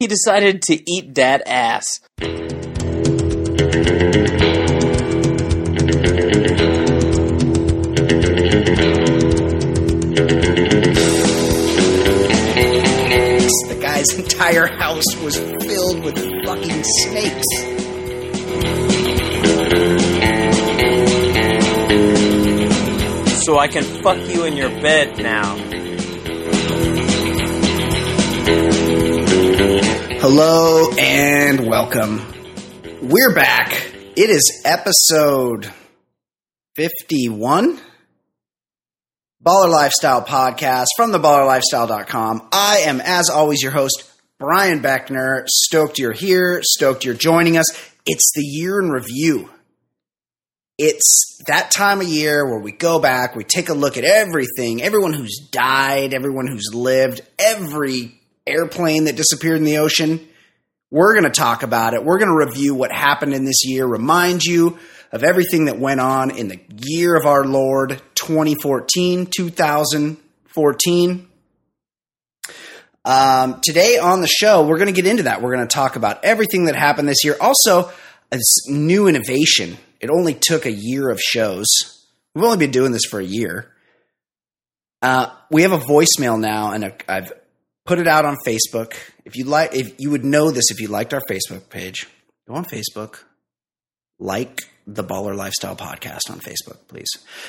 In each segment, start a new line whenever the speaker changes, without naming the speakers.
He decided to eat that ass.
The guy's entire house was filled with fucking snakes.
So I can fuck you in your bed now.
Hello and welcome. We're back. It is episode 51. Baller Lifestyle Podcast from theballerlifestyle.com. I am, as always, your host, Brian Beckner. Stoked you're here. Stoked you're joining us. It's the year in review. It's that time of year where we go back, we take a look at everything, everyone who's died, everyone who's lived, every airplane that disappeared in the ocean. We're going to talk about it. We're going to review what happened in this year, remind you of everything that went on in the year of our Lord 2014, 2014. Um, today on the show, we're going to get into that. We're going to talk about everything that happened this year. Also, a new innovation. It only took a year of shows. We've only been doing this for a year. Uh, we have a voicemail now, and I've put it out on Facebook. If you like, if you would know this, if you liked our Facebook page, go on Facebook, like the Baller Lifestyle Podcast on Facebook, please,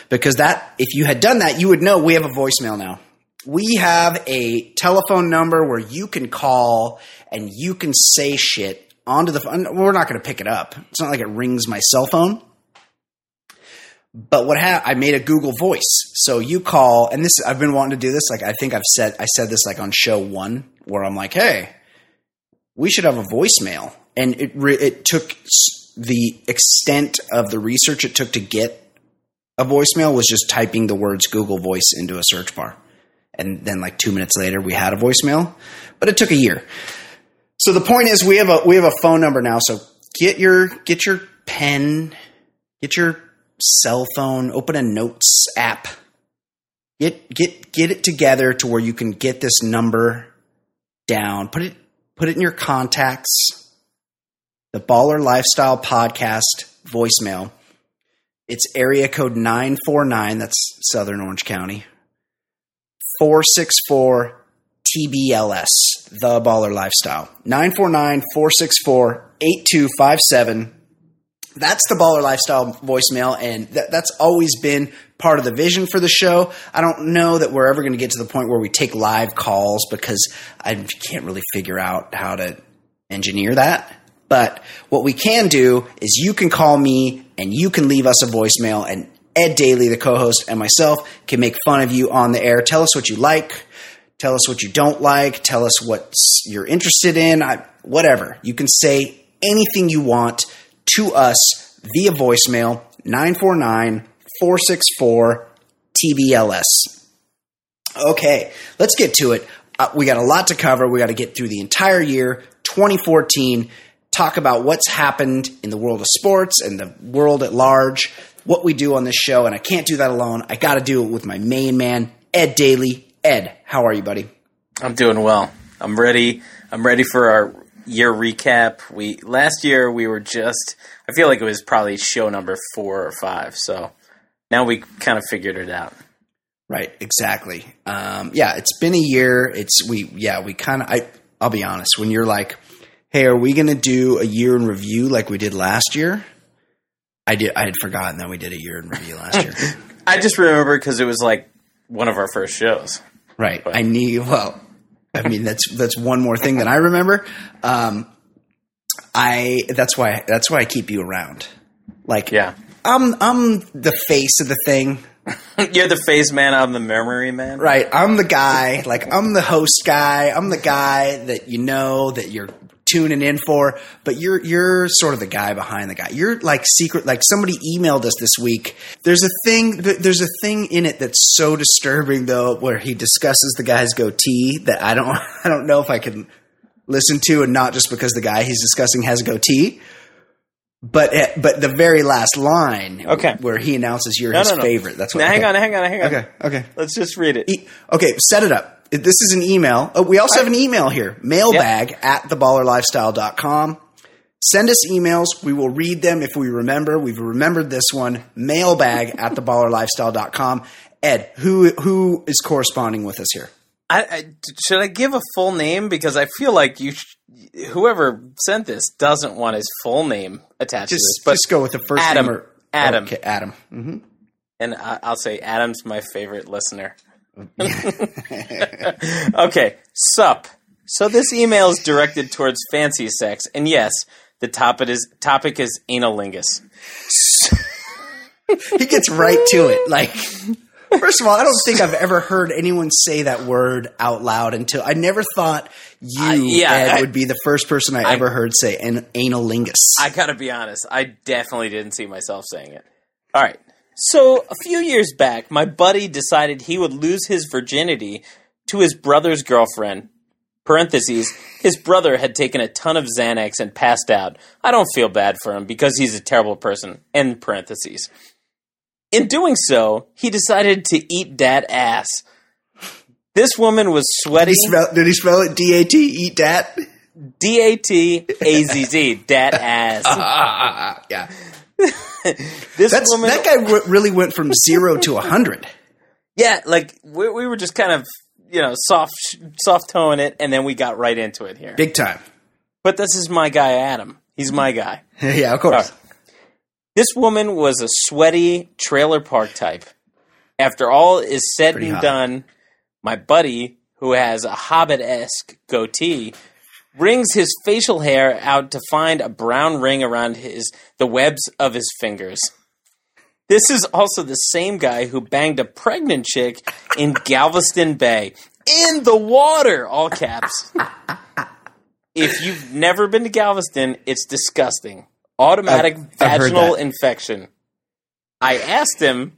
because that if you had done that, you would know we have a voicemail now. We have a telephone number where you can call and you can say shit onto the phone. We're not going to pick it up. It's not like it rings my cell phone. But what ha- I made a Google Voice, so you call, and this I've been wanting to do this. Like I think I've said I said this like on show one, where I'm like, hey, we should have a voicemail, and it re- it took the extent of the research it took to get a voicemail was just typing the words Google Voice into a search bar, and then like two minutes later we had a voicemail, but it took a year. So the point is, we have a we have a phone number now. So get your get your pen, get your cell phone, open a notes app, get get get it together to where you can get this number down. Put it put it in your contacts. The Baller Lifestyle Podcast voicemail. It's area code nine four nine. That's Southern Orange County. Four six four TBLS, The Baller Lifestyle. 949 464 8257. That's the Baller Lifestyle voicemail, and that, that's always been part of the vision for the show. I don't know that we're ever going to get to the point where we take live calls because I can't really figure out how to engineer that. But what we can do is you can call me and you can leave us a voicemail, and Ed Daly, the co host, and myself can make fun of you on the air. Tell us what you like. Tell us what you don't like. Tell us what you're interested in. I, whatever. You can say anything you want to us via voicemail 949 464 TBLS. Okay, let's get to it. Uh, we got a lot to cover. We got to get through the entire year 2014, talk about what's happened in the world of sports and the world at large, what we do on this show. And I can't do that alone. I got to do it with my main man, Ed Daly. Ed, how are you, buddy?
I'm doing well. I'm ready. I'm ready for our year recap. We last year we were just. I feel like it was probably show number four or five. So now we kind of figured it out.
Right, exactly. Um, yeah, it's been a year. It's we yeah we kind of I I'll be honest when you're like, hey, are we gonna do a year in review like we did last year? I did. I had forgotten that we did a year in review last year.
I just remember because it was like one of our first shows.
right. I knew Well, I mean that's that's one more thing that I remember. Um, I that's why that's why I keep you around. Like
Yeah,
I'm I'm the face of the thing.
you're the face man. I'm the memory man.
Right. I'm the guy, like I'm the host guy. I'm the guy that you know that you're tuning in for, but you're you're sort of the guy behind the guy. You're like secret like somebody emailed us this week. There's a thing there's a thing in it that's so disturbing though where he discusses the guy's goatee that I don't I don't know if I can listen to and not just because the guy he's discussing has a goatee. But but the very last line,
Okay.
where he announces you're
No,
his
no, no.
favorite. That's what.
Now, hang on, hang on, hang on.
Okay, okay.
Let's just read it.
E- okay, set it up. This is an email. Oh, we also have an email here mailbag at theballerlifestyle.com. Send us emails. We will read them if we remember. We've remembered this one. Mailbag at theballerlifestyle.com. Ed, who who is corresponding with us here?
I, I, should I give a full name because I feel like you, sh- whoever sent this doesn't want his full name attached
Just,
to this. But
just go with the first
Adam.
name. Or,
Adam.
Okay, Adam. hmm
and I, I'll say Adam's my favorite listener. okay, sup. So this email is directed towards fancy sex, and yes, the topic is topic is analingus.
He gets right to it. Like, first of all, I don't think I've ever heard anyone say that word out loud until I never thought you,
Uh, yeah,
Ed,
I-
would be the first person I,
I-
ever heard say an analingus.
I gotta be honest, I definitely didn't see myself saying it. All right. So, a few years back, my buddy decided he would lose his virginity to his brother's girlfriend. Parentheses, his brother had taken a ton of Xanax and passed out. I don't feel bad for him because he's a terrible person. End parentheses. In doing so, he decided to eat dat ass. This woman was sweaty.
Did he spell, did he spell it D A T? Eat dat?
D A T A Z Z. Dat ass.
yeah.
This
That's
woman.
that guy w- really went from zero to a hundred.
Yeah, like we, we were just kind of you know soft soft toeing it, and then we got right into it here.
Big time.
But this is my guy Adam. He's my guy.
yeah, of course.
Right. This woman was a sweaty trailer park type. After all is said
Pretty
and
hot.
done, my buddy, who has a hobbit esque goatee, wrings his facial hair out to find a brown ring around his the webs of his fingers. This is also the same guy who banged a pregnant chick in Galveston Bay in the water, all caps. if you've never been to Galveston, it's disgusting. Automatic
I've- I've
vaginal infection. I asked him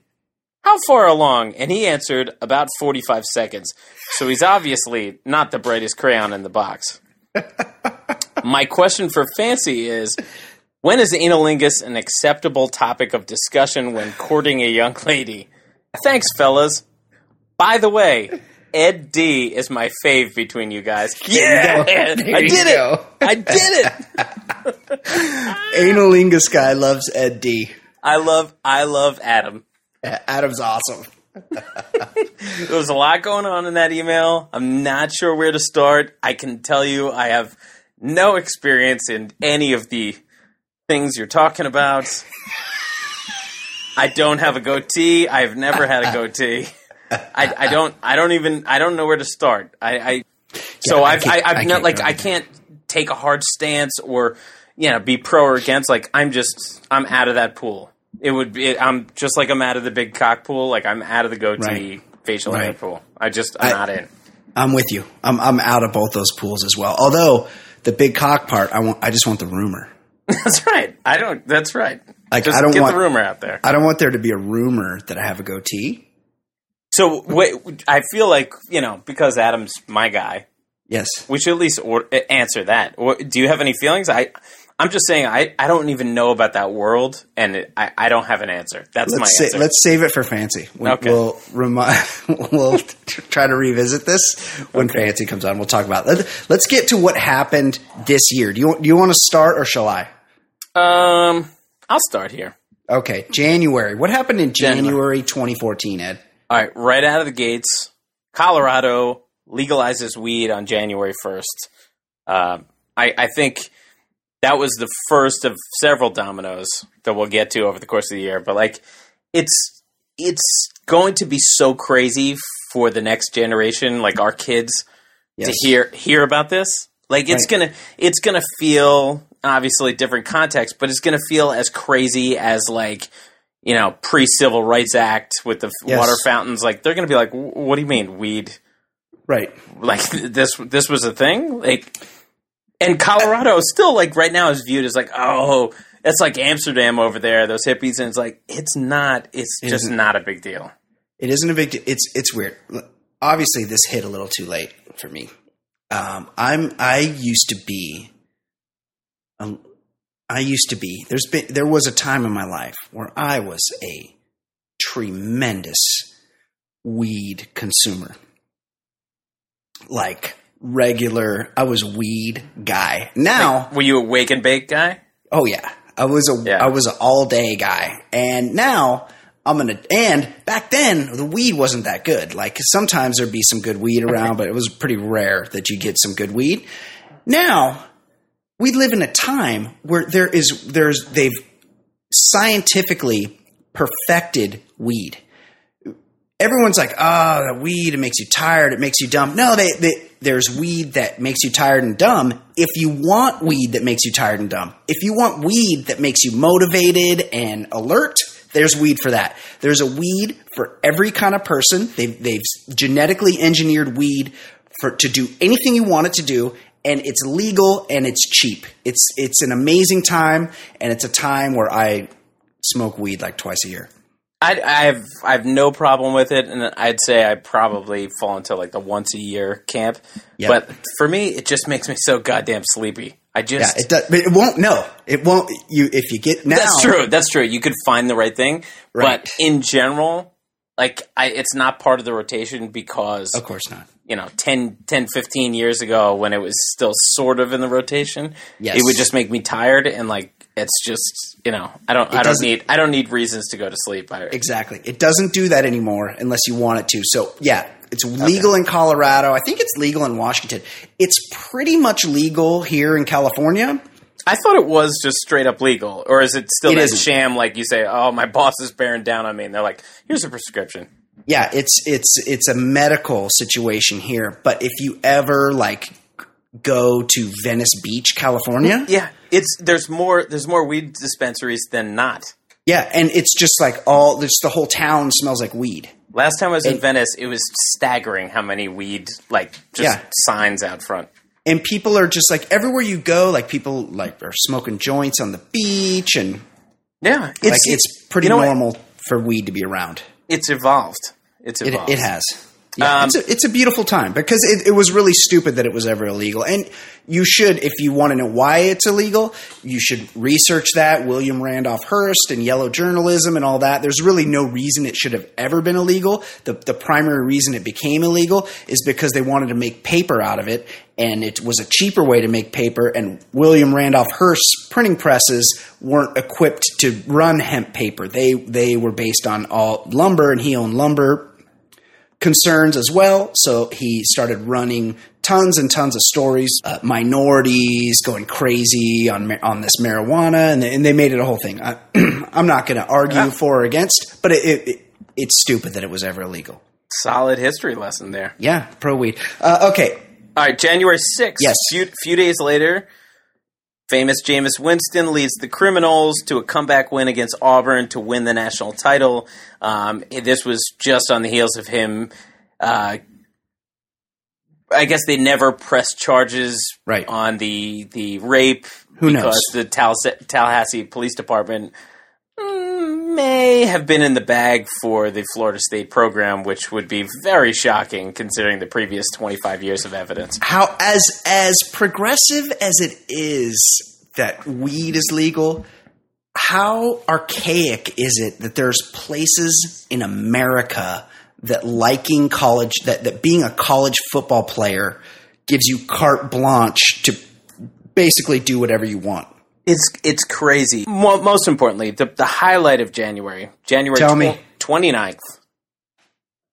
how far along, and he answered about 45 seconds. So he's obviously not the brightest crayon in the box. My question for Fancy is when is analingus an acceptable topic of discussion when courting a young lady? Thanks, fellas. By the way, Ed D is my fave between you guys. Yeah,
There you
I did it. I did it.
Analingus guy loves Ed D.
I love, I love Adam.
Adam's awesome.
There was a lot going on in that email. I'm not sure where to start. I can tell you I have no experience in any of the things you're talking about. I don't have a goatee. I've never had a goatee. I, I don't. I don't even. I don't know where to start. I. I so
Yeah, I
I've. I,
can't-
I've
I
not like. I can't take a hard stance or you know be pro or against. Like I'm just. I'm out of that pool. It would be. I'm just like I'm out of the big cock pool. Like I'm out of the goatee
Right.
facial hair
Right.
pool. I just. I'm
I-
not in.
I'm with you. I'm I'm out of both those pools as well. Although the big cock part, I want. I just want the rumor.
That's right. I don't. That's right.
Like
Just
I don't
get
want.
the rumor out there.
I don't want there to be a rumor that I have a goatee.
So wait, I feel like you know because Adam's my guy.
Yes.
We should at least or, answer that. Or, do you have any feelings? I, I'm just saying I, I don't even know about that world, and it, I, I don't have an answer. That's my
Let's sa-
answer.
let's save it for fancy. We,
Okay.
We'll remi- we'll try to revisit this when fancy comes on. We'll talk about. It. Let, let's get to what happened this year. Do you do you want to start or shall I?
um, I'll start here.
Okay, January. What happened in
January.
January 2014, Ed?
All right, right out of the gates, Colorado legalizes weed on January 1st. Uh, I, I think that was the first of several dominoes that we'll get to over the course of the year. But like, it's it's going to be so crazy for the next generation, like our kids,
Yes.
to hear hear about this. Like, it's
Right.
gonna it's gonna feel obviously different context, but it's gonna feel as crazy as like you know pre Civil Rights Act with the
Yes.
water fountains. Like, they're gonna be like, "What do you mean weed?"
Right.
like this this was a thing like and colorado still like right now is viewed as like oh it's like amsterdam over there those hippies and it's like it's not it's
It
just not a big deal
It isn't a big. deal. It's it's weird. Obviously, this hit a little too late for me. Um, I'm I used to be. Um, I used to be. There's been there was a time in my life where I was a tremendous weed consumer. like regular. I was weed guy. Now,
Were you a wake and bake guy?
oh yeah, I was a I
Yeah.
was an all day guy, and now. I'm gonna, and back then the weed wasn't that good. Like sometimes there'd be some good weed around, but it was pretty rare that you get some good weed. Now we live in a time where there is there's they've scientifically perfected weed. Everyone's like, "Ah, the weed it makes you tired, it makes you dumb." No, they, they, there's weed that makes you tired and dumb. If you want weed that makes you tired and dumb, if you want weed that makes you motivated and alert, there's weed for that. There's a weed for every kind of person. They've, they've genetically engineered weed for to do anything you want it to do, and it's legal and it's cheap. It's it's an amazing time, and it's a time where I smoke weed like twice a year.
I, I have I have no problem with it, and I'd say I probably fall into like the once a year camp.
Yeah.
But for me, it just makes me so goddamn sleepy. I
Yeah,
just
it does, but it won't. No, it won't. You if you get now.
that's true. That's true. You could find the right thing,
Right.
but in general, like I, it's not part of the rotation because
Of course not.
you know 10, 10, 15 years ago when it was still sort of in the rotation,
Yes.
it would just make me tired and like it's just you know I don't I don't need I don't need reasons to go to sleep. I,
Exactly. It doesn't do that anymore unless you want it to. So yeah, it's legal in Colorado. I think it's legal in Washington. It's pretty much legal here in California.
I thought it was just straight up legal, or is it still
It
that
isn't.
sham? Like you say, oh, my boss is bearing down on me, and they're like, here's a prescription.
Yeah, it's it's it's a medical situation here. But if you ever like go to Venice Beach, California,
Yeah, it's there's more there's more weed dispensaries than not.
yeah, and it's just like all just the whole town smells like weed.
Last time I was in Venice, it was staggering how many weed like just
Yeah.
signs out front.
and people are just like everywhere you go like people like are smoking joints on the beach and
Yeah, it's
like it's pretty
you know what?
normal for weed to be around
It's evolved. It's
it,
evolved.
it has yeah,
Um,
it's, a, it's a beautiful time because it, it was really stupid that it was ever illegal. And you should if you want to know why it's illegal you should research that. William randolph hearst and yellow journalism and all that. There's really no reason it should have ever been illegal. The, the primary reason it became illegal is because they wanted to make paper out of it and it was a cheaper way to make paper and william randolph hearst's printing presses weren't equipped to run hemp paper. They they were based on all lumber and he owned lumber concerns as well. So he started running tons and tons of stories, uh, minorities going crazy on on this marijuana, and they, and they made it a whole thing. I, I'm not going to argue for or against, but it, it, it it's stupid that it was ever illegal.
Solid history lesson there.
Yeah, pro weed. Uh, okay,
All right, January 6th.
Yes.
Few, few days later, famous Jameis Winston leads the Criminals to a comeback win against Auburn to win the national title. Um, this was just on the heels of him. Uh, I guess they never pressed charges
Right.
on the the rape
Who knows?
because the Tallahassee, Tallahassee Police Department may have been in the bag for the Florida State program, which would be very shocking considering the previous 25 years of evidence.
how as as progressive as it is that weed is legal how archaic is it that there's places in america that liking college that, that being a college football player gives you carte blanche to basically do whatever you want
It's it's crazy. Mo- most importantly, the, the highlight of January, January
Tell me.
29th,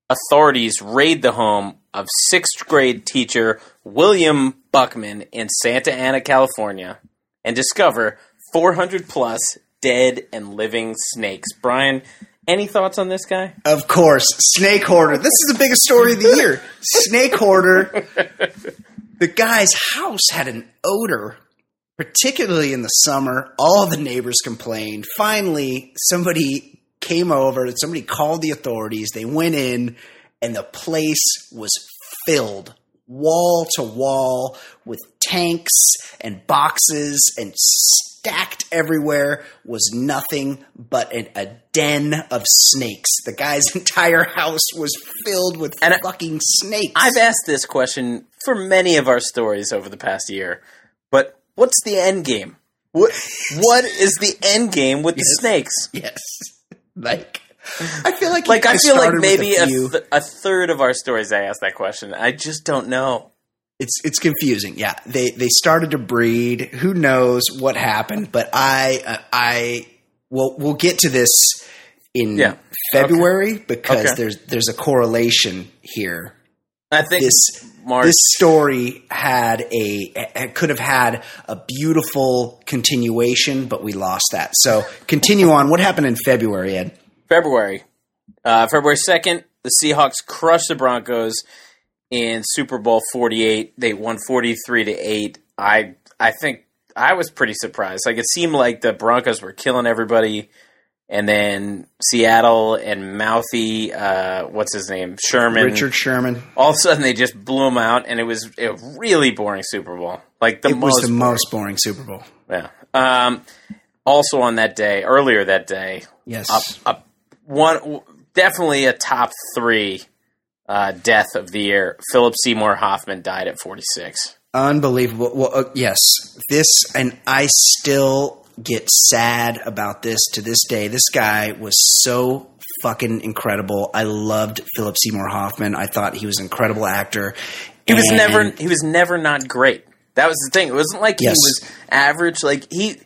authorities raid the home of sixth grade teacher William Buckman in Santa Ana, California, and discover 400 plus dead and living snakes. Brian, any thoughts on this guy?
Of course, snake hoarder. This is the biggest story of the year. Snake hoarder. The guy's house had an odor, particularly in the summer. All the neighbors complained. Finally, somebody came over. Somebody called the authorities. They went in, and the place was filled wall to wall with tanks and boxes and stacked everywhere was nothing but an, a den of snakes. The guy's entire house was filled with
And
fucking snakes.
I've asked this question for many of our stories over the past year, but what's the end game? What what is the end game with the snakes?
yes. Like I feel like
Like I feel like maybe
a
a, th- a third of our stories I ask that question. I just don't know.
it's it's confusing. Yeah, they they started to breed. Who knows what happened? But I uh, I well we'll get to this in
Yeah.
February because
Okay.
there's there's a correlation here.
I think
This
March.
this story had a could have had a beautiful continuation, but we lost that. So continue on. What happened in February, Ed?
February. Uh, February 2nd, the Seahawks crushed the Broncos in Super Bowl 48. They won 43 to 8. I I think I was pretty surprised. Like it seemed like the Broncos were killing everybody and then Seattle and Mouthy uh, what's his name? Sherman.
Richard Sherman.
All of a sudden they just blew him out and it was a really boring Super Bowl. Like the
It was
most
the
boring.
most boring Super Bowl.
Yeah. Um, also on that day, earlier that day,
Yes.
up, up one definitely a top three uh, death of the year. Philip Seymour Hoffman died at 46.
Unbelievable. Well, uh, yes, this, and I still get sad about this to this day. This guy was so fucking incredible. I loved Philip Seymour Hoffman. I thought he was an incredible actor.
He was never he was never not great. That was the thing. It wasn't like
Yes.
he was average. Like he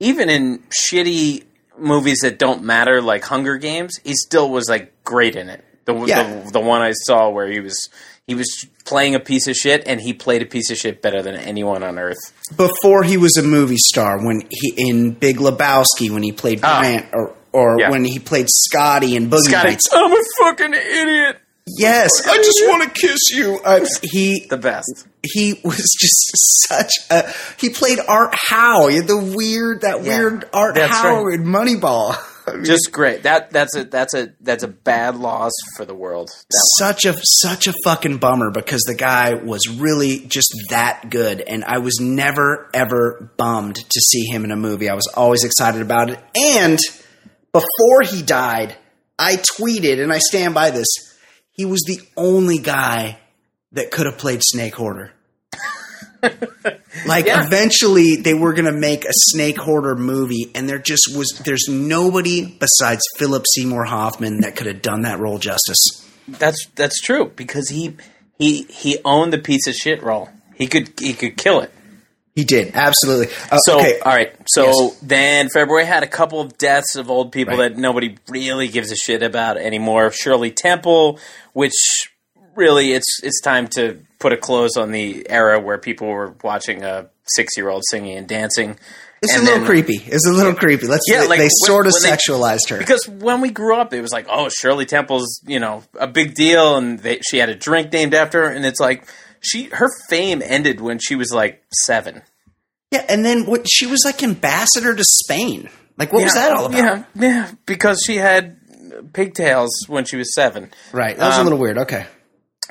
even in shitty movies that don't matter, like Hunger Games, he still was like great in it. The
Yeah.
the, the one I saw where he was he was playing a piece of shit and he played a piece of shit better than anyone on earth.
before he was a movie star. When he in Big Lebowski, when he played
Oh.
Brandt, or or
Yeah.
when he played Scotty in Boogie
Scotty,
Nights.
I'm a fucking idiot.
Yes, I just want to kiss you. Uh, he
The best.
he was just such a he played Art Howe. He the weird that
Yeah,
weird Art Howe
right.
in Moneyball.
Just great. That that's a that's a that's a bad loss for the world.
Such a such a fucking bummer because the guy was really just that good and I was never ever bummed to see him in a movie. I was always excited about it. And before he died, I tweeted and I stand by this. He was the only guy that could have played Snake Hoarder. like
Yeah.
eventually they were going to make a Snake Hoarder movie and there just was there's nobody besides Philip Seymour Hoffman that could have done that role justice.
that's that's true because he he he owned the piece of shit role. He could he could kill it.
He did absolutely. Uh,
So
okay,
all right. So
Yes.
then February had a couple of deaths of old people
Right.
that nobody really gives a shit about anymore. Shirley Temple, which really it's it's time to put a close on the era where people were watching a six year old singing and dancing.
it's
And
a little
then-
creepy. It's a little creepy. Let's.
Yeah,
they,
like,
they sort of
they-
sexualized her.
Because when we grew up, it was like, oh, Shirley Temple's, you know, a big deal, and they, she had a drink named after her, and it's like she her fame ended when she was like seven.
yeah, and then what? She was like ambassador to Spain. Like, what was that all about?
Yeah, yeah, because she had pigtails when she was seven.
Right. That was a
Um,
little weird. Okay.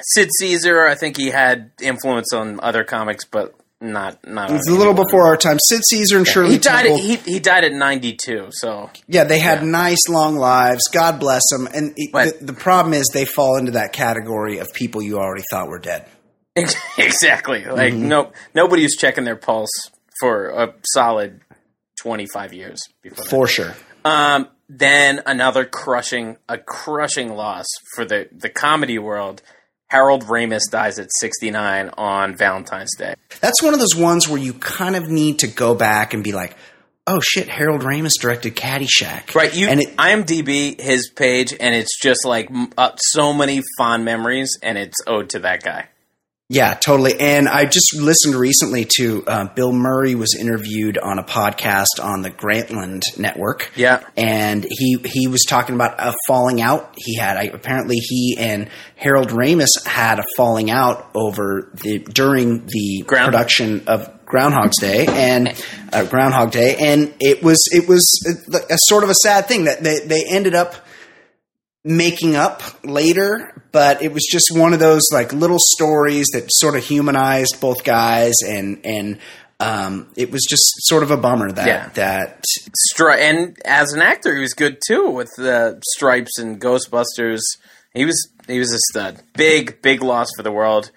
Sid Caesar, I think he had influence on other comics, but not not.
It's a little
anyone.
before our time. Sid Caesar and Shirley
He died.
Temple.
At, he he died at ninety two. So
yeah, they had
Yeah.
nice long lives. God bless them. And it- the, the problem is they fall into that category of people you already thought were dead.
exactly, like
Mm-hmm.
no nobody was checking their pulse for a solid twenty five years before. that.
For sure.
Um, then another crushing, a crushing loss for the, the comedy world. Harold Ramis dies at 69 on Valentine's Day.
That's one of those ones where you kind of need to go back and be like, oh shit, Harold Ramis directed Caddyshack.
Right, you
and it,
IMDb his page, and it's just like uh, so many fond memories, and it's owed to that guy.
Yeah, totally. And I just listened recently to uh, Bill Murray was interviewed on a podcast on the Grantland Network.
Yeah.
and he he was talking about a falling out he had. I, apparently, he and Harold Ramis had a falling out over the during the
Ground-
production of Groundhog's Day and uh, Groundhog Day, and it was it was a, a sort of a sad thing that they they ended up making up later, but it was just one of those like little stories that sort of humanized both guys, and and um, it was just sort of a bummer that
Yeah.
that
Stri- and as an actor, he was good too with the Stripes and Ghostbusters. He was he was a stud. Big big loss for the world.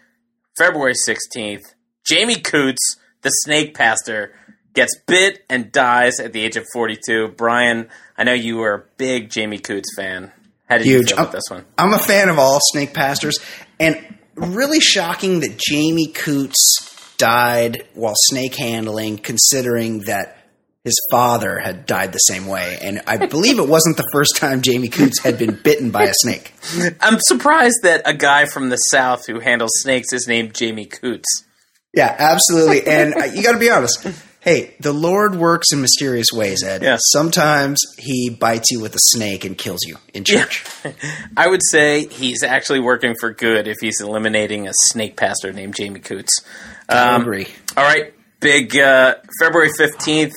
February sixteenth, Jamie Coots, the Snake Pastor, gets bit and dies at the age of 42. Brian, I know you were a big Jamie Coots fan. How did
Huge.
you feel about this one?
I'm a fan of all snake pastors, and really shocking that Jamie Coots died while snake handling, considering that his father had died the same way. And I believe it wasn't the first time Jamie Coots had been bitten by a snake.
I'm surprised that a guy from the South who handles snakes is named Jamie Coots.
Yeah, absolutely. And uh, you got to be honest. Hey, the Lord works in mysterious ways, Ed.
Yeah.
Sometimes he bites you with a snake and kills you in church.
I would say he's actually working for good if he's eliminating a snake pastor named Jamie Coots.
I
Um,
agree.
All right, big uh, February 15th,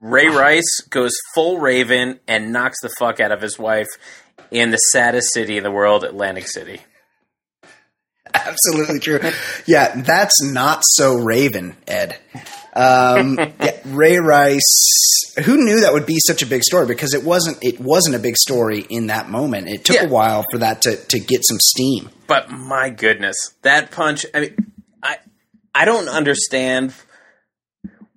Ray Rice goes full Raven and knocks the fuck out of his wife in the saddest city in the world, Atlantic City.
Absolutely true. Yeah, that's not so Raven, Ed. Um, yeah, Ray Rice. Who knew that would be such a big story? Because it wasn't. It wasn't a big story in that moment. It took
Yeah.
a while for that to to get some steam.
But my goodness, that punch! I mean, I I don't understand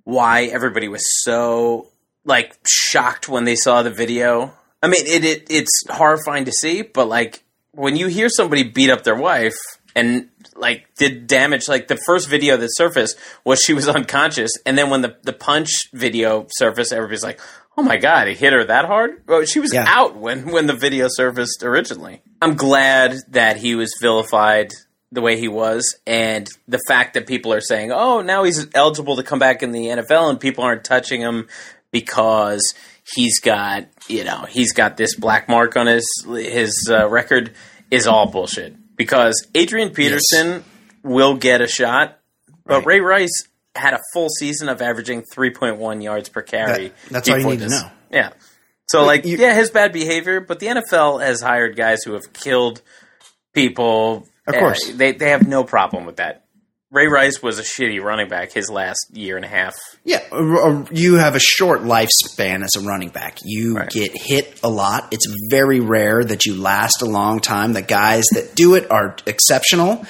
why everybody was so like shocked when they saw the video. I mean, it, it it's horrifying to see, but like when you hear somebody beat up their wife and like did damage, like the first video that surfaced was she was unconscious, and then when the the punch video surfaced, everybody's like. Oh my god, he hit her that hard? Well, she was
Yeah.
out when when the video surfaced originally. I'm glad that he was vilified the way he was, and the fact that people are saying, "Oh, now he's eligible to come back in the NFL," and people aren't touching him because he's got you know he's got this black mark on his his uh, record is all bullshit. Because Adrian Peterson will get a shot, but
Right.
Ray Rice had a full season of averaging 3.1 yards per carry.
That- that's all you need to know.
Yeah. So, like,
you-
yeah, his bad behavior, but the NFL has hired guys who have killed people.
Of
Uh,
course.
they they have no problem with that. Ray Rice was a shitty running back his last year and a half.
Yeah, you have a short lifespan as a running back. You
Right.
get hit a lot. It's very rare that you last a long time. The guys that do it are exceptional,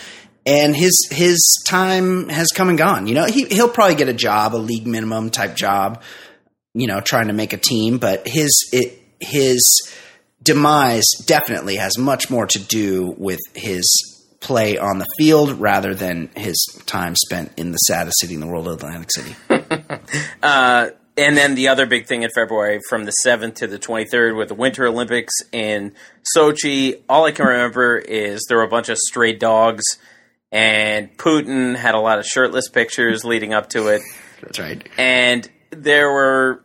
and his his time has come and gone. You know, he he'll probably get a job, a league minimum type job. You know, trying to make a team, but his it his demise definitely has much more to do with his play on the field rather than his time spent in the saddest city in the world, Atlantic City.
Uh, and then the other big thing in February, from the 7th to the 23rd, with the Winter Olympics in Sochi, all I can remember is there were a bunch of stray dogs, and Putin had a lot of shirtless pictures leading up to it.
That's right.
and there were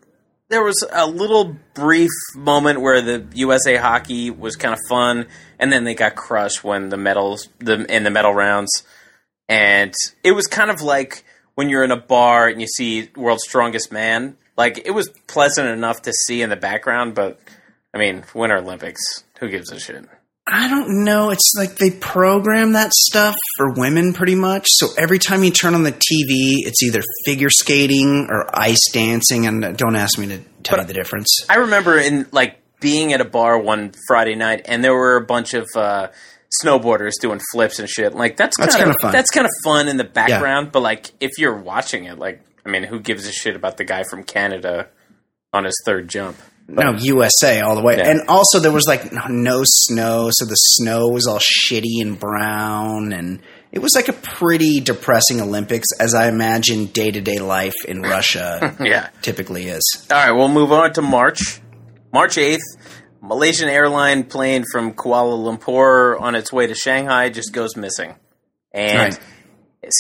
there was a little brief moment where the USA hockey was kind of fun, and then they got crushed when the medals the in the medal rounds, and it was kind of like when you're in a bar and you see World's Strongest Man. Like it was pleasant enough to see in the background, but I mean, Winter Olympics, who gives a shit?
I don't know. It's like they program that stuff for women pretty much. So every time you turn on the TV, it's either figure skating or ice dancing. And don't ask me to tell
But-
you the difference.
I remember in like being at a bar one Friday night, and there were a bunch of uh, snowboarders doing flips and shit. Like that's kind
kinda fun.
That's kind of fun in the background, but like if you're watching it, like I mean, who gives a shit about the guy from Canada on his third jump?
No, USA all the way.
Yeah.
And also there was like no snow, so the snow was all shitty and brown and it was like a pretty depressing Olympics as I imagine day-to-day life in Russia
Yeah.
typically is.
All right, we'll move on to March. March 8th, Malaysian airline plane from Kuala Lumpur on its way to Shanghai just goes missing. And
Right.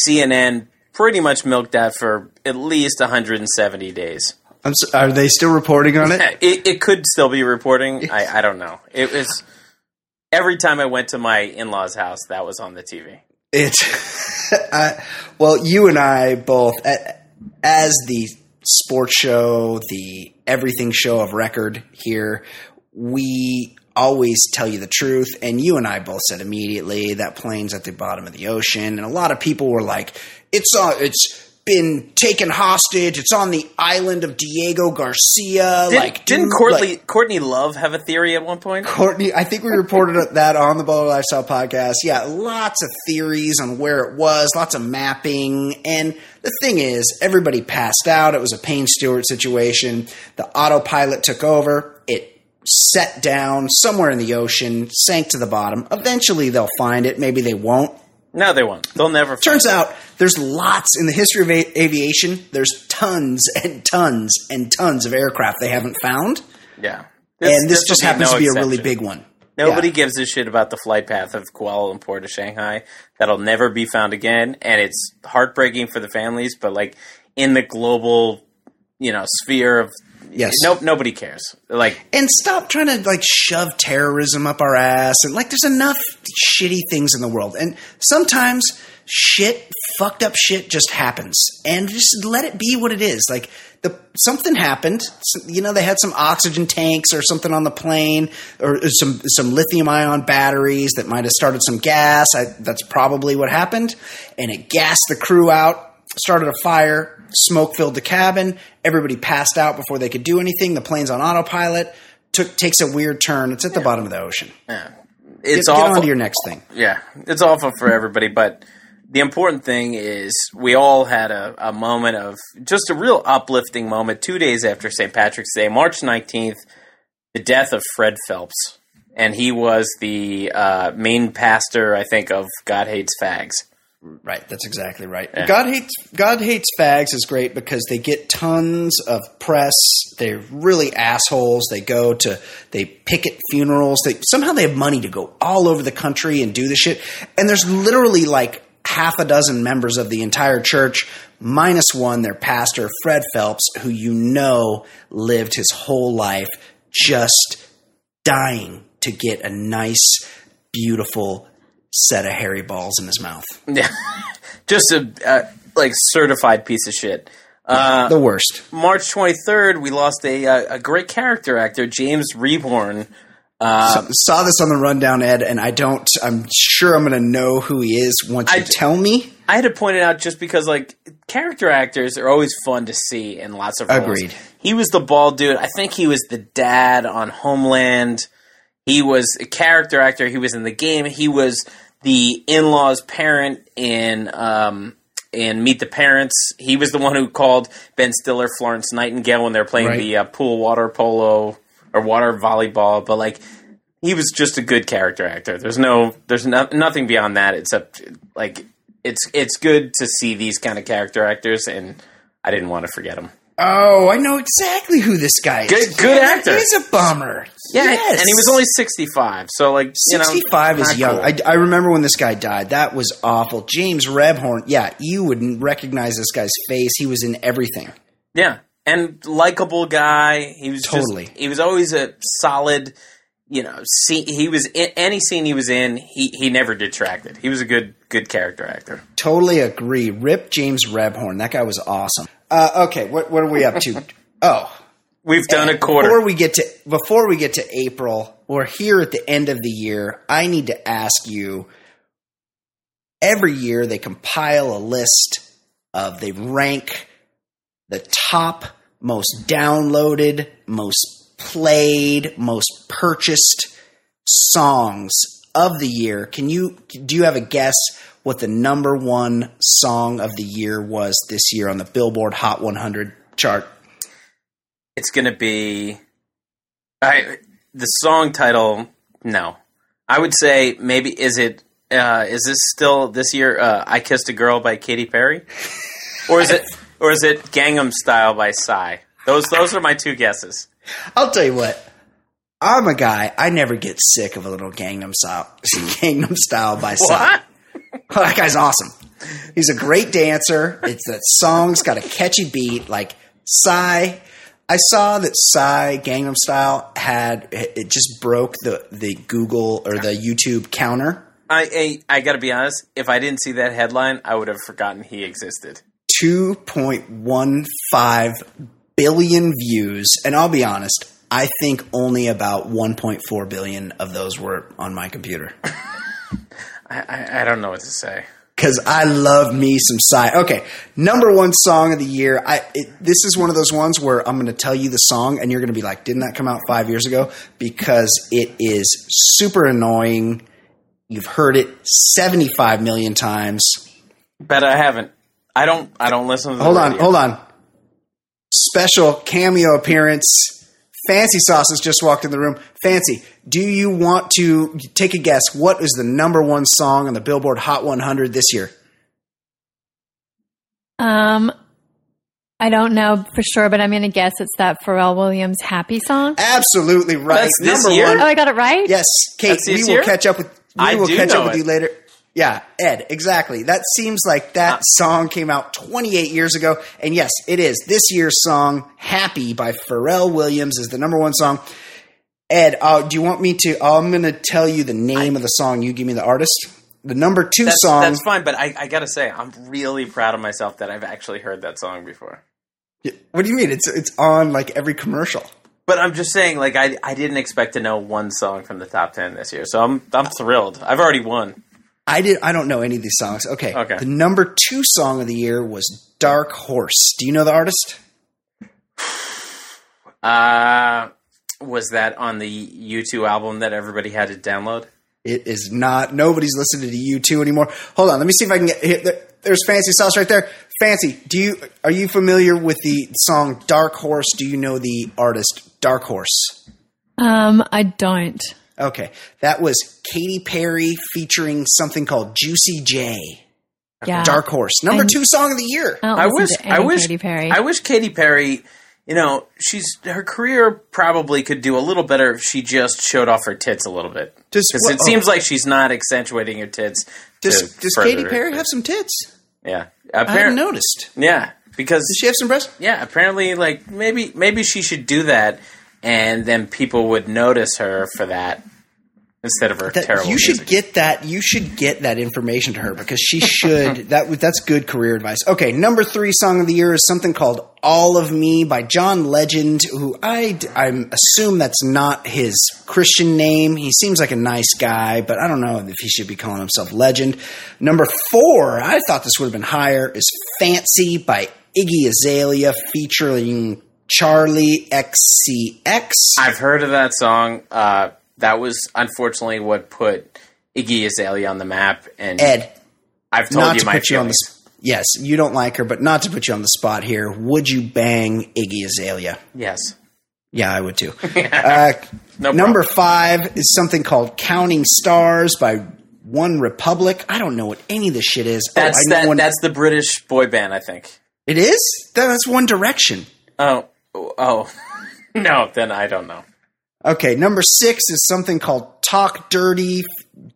CNN pretty much milked that for at least 170 days.
I'm so, are they still reporting on it?
It, it could still be reporting. I, I don't know. It was every time I went to my in law's house, that was on the TV.
It, I, well, you and I both, as the sports show, the everything show of record here, we always tell you the truth. And you and I both said immediately that plane's at the bottom of the ocean. And a lot of people were like, it's on, it's been taken hostage. It's on the island of Diego Garcia.
Did,
like,
didn't
dude,
Courtney
like-
Courtney Love have a theory at one point?
Courtney, I think we reported that on the Baller Lifestyle podcast. Yeah, lots of theories on where it was, lots of mapping. And the thing is, everybody passed out. It was a Payne Stewart situation. The autopilot took over. It set down somewhere in the ocean, sank to the bottom. Eventually, they'll find it. Maybe they won't.
No, they won't. They'll never.
Turns out there's lots in the history of a- aviation. There's tons and tons and tons of aircraft they haven't found.
yeah.
and this,
will
just happens
no
to be a really big one.
Nobody
Yeah.
gives a shit about the flight path of Kuala Lumpur to Shanghai. That'll never be found again, and it's heartbreaking for the families. But like in the global, you know, sphere of
Yes.
nope, nobody cares. Like
and stop trying to like shove terrorism up our ass and like there's enough shitty things in the world. And sometimes shit fucked up shit just happens. And just let it be what it is. Like the something happened. You know they had some oxygen tanks or something on the plane or some some lithium ion batteries that might have started some gas. I, that's probably what happened. And it gassed the crew out started a fire, smoke filled the cabin, everybody passed out before they could do anything. The plane's on autopilot. Took takes a weird turn. It's at the bottom of the ocean.
yeah, it's
get
awful.
on to your next thing.
yeah, it's awful for everybody. But the important thing is we all had a, a moment of just a real uplifting moment two days after St. Patrick's Day, March 19th, the death of Fred Phelps. And he was the uh, main pastor, I think, of God Hates Fags.
Right, that's exactly right.
Yeah.
God hates God hates fags is great because they get tons of press. They're really assholes. They go to they picket funerals. They somehow they have money to go all over the country and do the shit. And there's literally like half a dozen members of the entire church, minus one, their pastor Fred Phelps, who you know lived his whole life just dying to get a nice, beautiful set of hairy balls in his mouth.
Yeah, just a uh, like certified piece of shit. Uh,
the worst.
March 23rd, we lost a, uh, a great character actor, James Rebhorn.
Saw- saw this on the rundown, Ed, and I don't. I'm sure I'm going to know who he is once you
I-
tell me.
I had to point it out just because, like, character actors are always fun to see in lots of roles.
Agreed.
He was the bald dude. I think he was the dad on Homeland. He was a character actor. He was in the game. He was the in-laws parent in um, in Meet the Parents. He was the one who called Ben Stiller Florence Nightingale when they were playing
Right.
the uh, pool water polo or water volleyball. But like, he was just a good character actor. There's no, there's no, nothing beyond that except like it's it's good to see these kind of character actors, and I didn't want to forget him.
Oh, I know exactly who this guy is.
Good- good
Yeah,
actor.
He's a bummer.
Yeah,
Yes.
and he was only 65, so like you know,
65 is young.
cool.
I, I remember when this guy died. That was awful. James Rebhorn. Yeah, you wouldn't recognize this guy's face. He was in everything.
Yeah, and likable guy. He was just-
Totally.
he was always a solid. You know, see, he was in any scene he was in. He he never detracted. He was a good good character actor.
Totally agree. Rip James Rebhorn. That guy was awesome. Uh, okay, what, what are we up to? oh,
We've done a quarter.
Before we get to before we get to April, we're here at the end of the year. I need to ask you. Every year they compile a list of they rank the top most downloaded, most played, most purchased songs of the year. Can you do you have a guess what the number one song of the year was this year on the Billboard Hot 100 chart?
it's going to be I the song title no. I would say maybe is it uh, is this still this year uh, I Kissed a Girl by Katy Perry? Or is it or is it Gangnam Style by Psy? Those those are my two guesses.
I'll tell you what. I'm a guy. I never get sick of a little Gangnam Style. Gangnam Style by Psy.
What?
Oh, that guy's awesome. He's a great dancer. It's that song's got a catchy beat. Like Psy. I saw that Psy Gangnam Style had it just broke the the Google or the YouTube counter.
I I, I got to be honest, if I didn't see that headline, I would have forgotten he existed.
2.15 billion views. And I'll be honest, I think only about 1.4 billion of those were on my computer.
I, I, don't know what to say.
because I love me some Psy. Okay, number one song of the year. I it, this is one of those ones where I'm going to tell you the song, and you're going to be like, "Didn't that come out five years ago?" Because it is super annoying. You've heard it 75 million times.
Bet I haven't. I don't. I don't listen to. The
Hold on, hold on. Special cameo appearance. Fancy Sauce has just walked in the room. Fancy, do you want to take a guess? What is the number one song on the Billboard Hot 100 this year?
Um, I don't know for sure, but I'm going to guess it's that Pharrell Williams "Happy" song.
Absolutely right.
That's this
number
year?
one.
Oh, I got it right.
Yes, Kate.
That's
We
this
will
year?
catch up with. We
I
will catch up with you later. Yeah, Ed. Exactly. That seems like that song came out 28 years ago, and yes, it is. This year's song, "Happy" by Pharrell Williams, is the number one song. Ed, uh, do you want me to? I'm going to tell you the name of the song. You give me the artist. The number two
That's,
song.
that's fine, but I, I gotta say, I'm really proud of myself that I've actually heard that song before.
what do you mean? It's it's on like every commercial.
But I'm just saying, like, I, I didn't expect to know one song from the top ten this year, so I'm I'm thrilled. I've already won.
I did. I don't know any of these songs. Okay.
Okay.
The number two song of the year was "Dark Horse." Do you know the artist?
Uh, was that on the U2 album that everybody had to download?
It is not. Nobody's listening to U2 anymore. Hold on. Let me see if I can get. Here, there, there's Fancy Sauce right there. Fancy. Do you are you familiar with the song "Dark Horse"? Do you know the artist Dark Horse?
Um, I don't.
Okay, that was Katy Perry featuring something called Juicy J.
Yeah,
Dark Horse, number
And-
two song of the year.
I,
I wish I wish
Katy Perry.
I wish Katy Perry. You know, she's her career probably could do a little better if she just showed off her tits a little bit.
Does-
Because
what-
it seems oh. like she's not accentuating her tits.
Does Does
further
Katy
it.
Perry have some tits?
Yeah,
I haven't
apparently.
noticed.
Yeah, because
Does she have some breasts?
yeah, apparently, like maybe maybe she should do that, and then people would notice her for that instead of her
That,
terrible.
you should
music.
get that. You should get that information to her because she should. that that's good career advice. Okay, number three song of the year is something called "All of Me" by John Legend, who I I assume that's not his Christian name. He seems like a nice guy, but I don't know if he should be calling himself Legend. Number four, I thought this would have been higher, is "Fancy" by Iggy Azalea featuring Charli XCX.
I've heard of that song. Uh, that was unfortunately what put Iggy Azalea on the map, and
Ed,
I've told
not
you
to
my
put you on the
feelings.
s- yes you don't like her but not to put you on the spot here would you bang iggy azalea
Yes,
yeah i would too uh,
no
number five is something called counting stars by one republic i don't know what any of this shit is
That's
oh, I know
that.
one-
That's the British boy band, I think.
it is that's one direction
Oh, oh, no. Then I don't know.
okay number six is something called talk dirty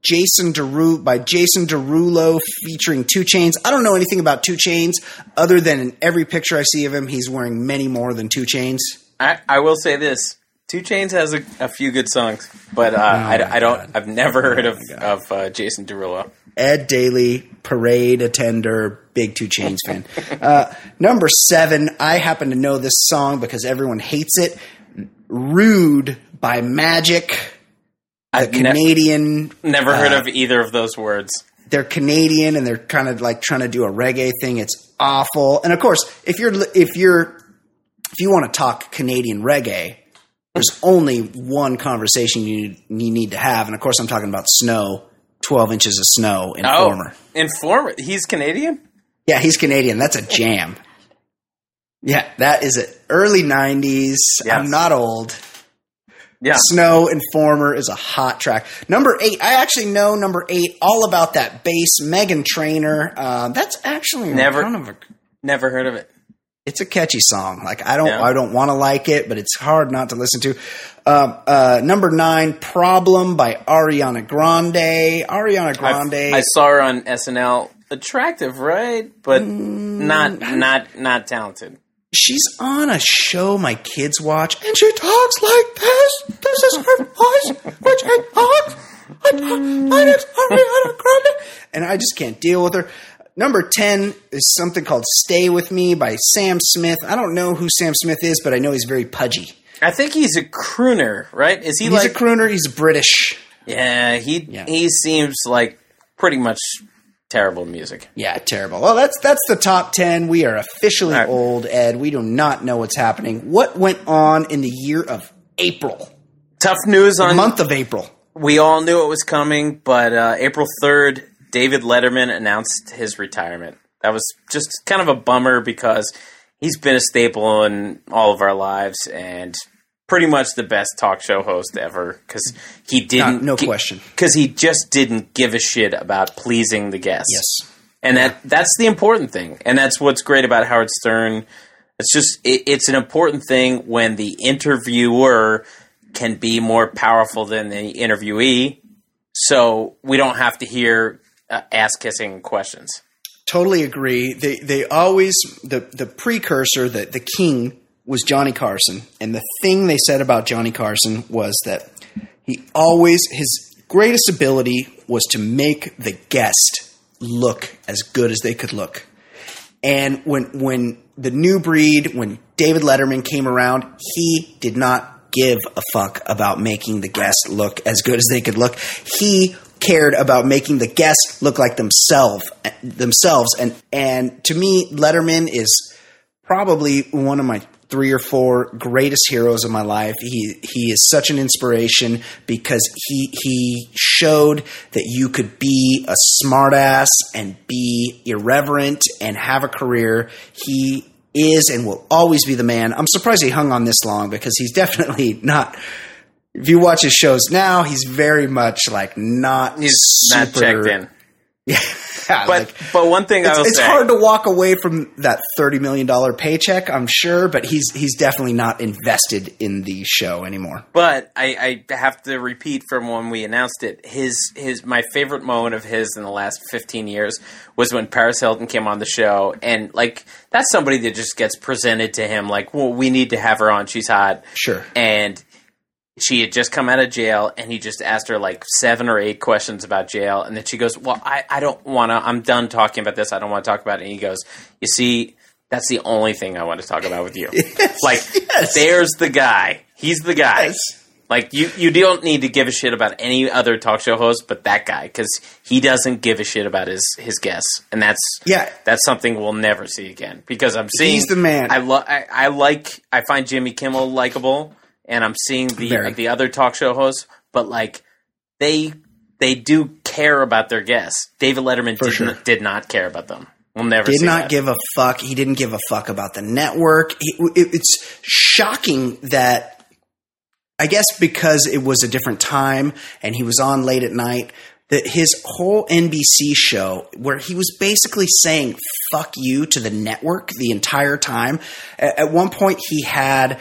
jason Derulo by jason derulo featuring two chains i don't know anything about two chains other than in every picture i see of him he's wearing many more than two chains
I, I will say this: Two Chains has a, a few good songs, but uh, I,
Oh my
I don't.
God.
I've never heard of
my God.
of uh, Jason Derulo.
Ed Daly, parade attender, big Two Chains fan. Uh, number seven, I happen to know this song because everyone hates it. Rude by Magic, the
I've ne-
Canadian.
never heard
uh,
of either of those words.
They're Canadian and they're kind of like trying to do a reggae thing. It's awful. And of course, if you're if you're if you want to talk Canadian reggae, there's only one conversation you you need to have, and of course, I'm talking about snow. 12 inches of snow in
Oh,
Former.
Informer. He's Canadian.
Yeah, he's Canadian. That's a jam. Yeah, that is it. Early 90s.
Yes.
I'm not old.
Yeah.
Snow Informer is a hot track. Number eight, I actually know number eight all about that bass, Meghan Trainor. Uh, that's actually
Never-
kind of a,
Never heard of it.
It's a catchy song. Like I don't,
Yeah.
I don't want to like it, but it's hard not to listen to. Um, uh, number nine, Problem by Ariana Grande. Ariana
I've-
Grande.
I saw her on SNL. Attractive, right? But
Mm,
not not not talented.
she's on a show my kids watch, and she talks like this. This is her voice, which I talk. I talk. My name's Ariana Grande, and I just can't deal with her. Number ten is something called "Stay with Me" by Sam Smith. I don't know who Sam Smith is, but I know he's very pudgy.
I think he's a crooner, right? Is he
He's
like?
a crooner. He's British.
yeah, he
Yeah.
he seems like pretty much terrible music.
Yeah, terrible. Well, that's that's the top ten. We are officially
All right.
old, Ed. We do not know what's happening. What went on in the year of April,
Tough news on
month of April?
We all knew it was coming, but uh, April 3rd, David Letterman announced his retirement. That was just kind of a bummer because he's been a staple in all of our lives and pretty much the best talk show host ever because he didn't.
no question.
Because he just didn't give a shit about pleasing the guests.
Yes.
And that that's the important thing. And that's what's great about Howard Stern. It's just it, it's an important thing when the interviewer can be more powerful than the interviewee. So we don't have to hear uh, ass kissing questions.
Totally agree. They they always the the precursor that the king was Johnny Carson, and the thing they said about Johnny Carson was that he always his greatest ability was to make the guest look as good as they could look. And when when the new breed, when David Letterman came around, he did not give a fuck about making the guest look as good as they could look. He cared about making the guests look like themselves themselves and and to me Letterman is probably one of my three or four greatest heroes of my life. He he is such an inspiration because he he showed that you could be a smartass and be irreverent and have a career. He is and will always be the man. I'm surprised he hung on this long because he's definitely not. If you watch his shows now, he's very much like not.
He's not
super-
checked in.
Yeah,
But
like,
but one thing I
it's, it's hard to walk away from that thirty million dollar paycheck, I'm sure, but he's he's definitely not invested in the show anymore.
But I, I have to repeat from when we announced it. His his my favorite moment of his in the last fifteen years was when Paris Hilton came on the show, and like that's somebody that just gets presented to him like, well, we need to have her on. She's hot,
Sure.
and she had just come out of jail, and he just asked her like seven or eight questions about jail, and then she goes, "Well, I I don't want to. I'm done talking about this. I don't want to talk about it." And he goes, "You see." That's the only thing I want to talk about with you. like,
yes.
there's the guy. He's the guy.
Yes.
Like you, you don't need to give a shit about any other talk show host, but that guy because he doesn't give a shit about his his guests, and that's
Yeah.
that's something we'll never see again. Because I'm seeing
He's the man.
I love. I, I like. I find Jimmy Kimmel likable, and I'm seeing the
Very.
the other talk show hosts, but like they they do care about their guests. David Letterman did,
sure.
did not care about them. We'll never
Did not
that.
give a fuck. He didn't give a fuck about the network. He, it, it's shocking that I guess because it was a different time and he was on late at night that his whole NBC show where he was basically saying fuck you to the network the entire time. At, at one point he had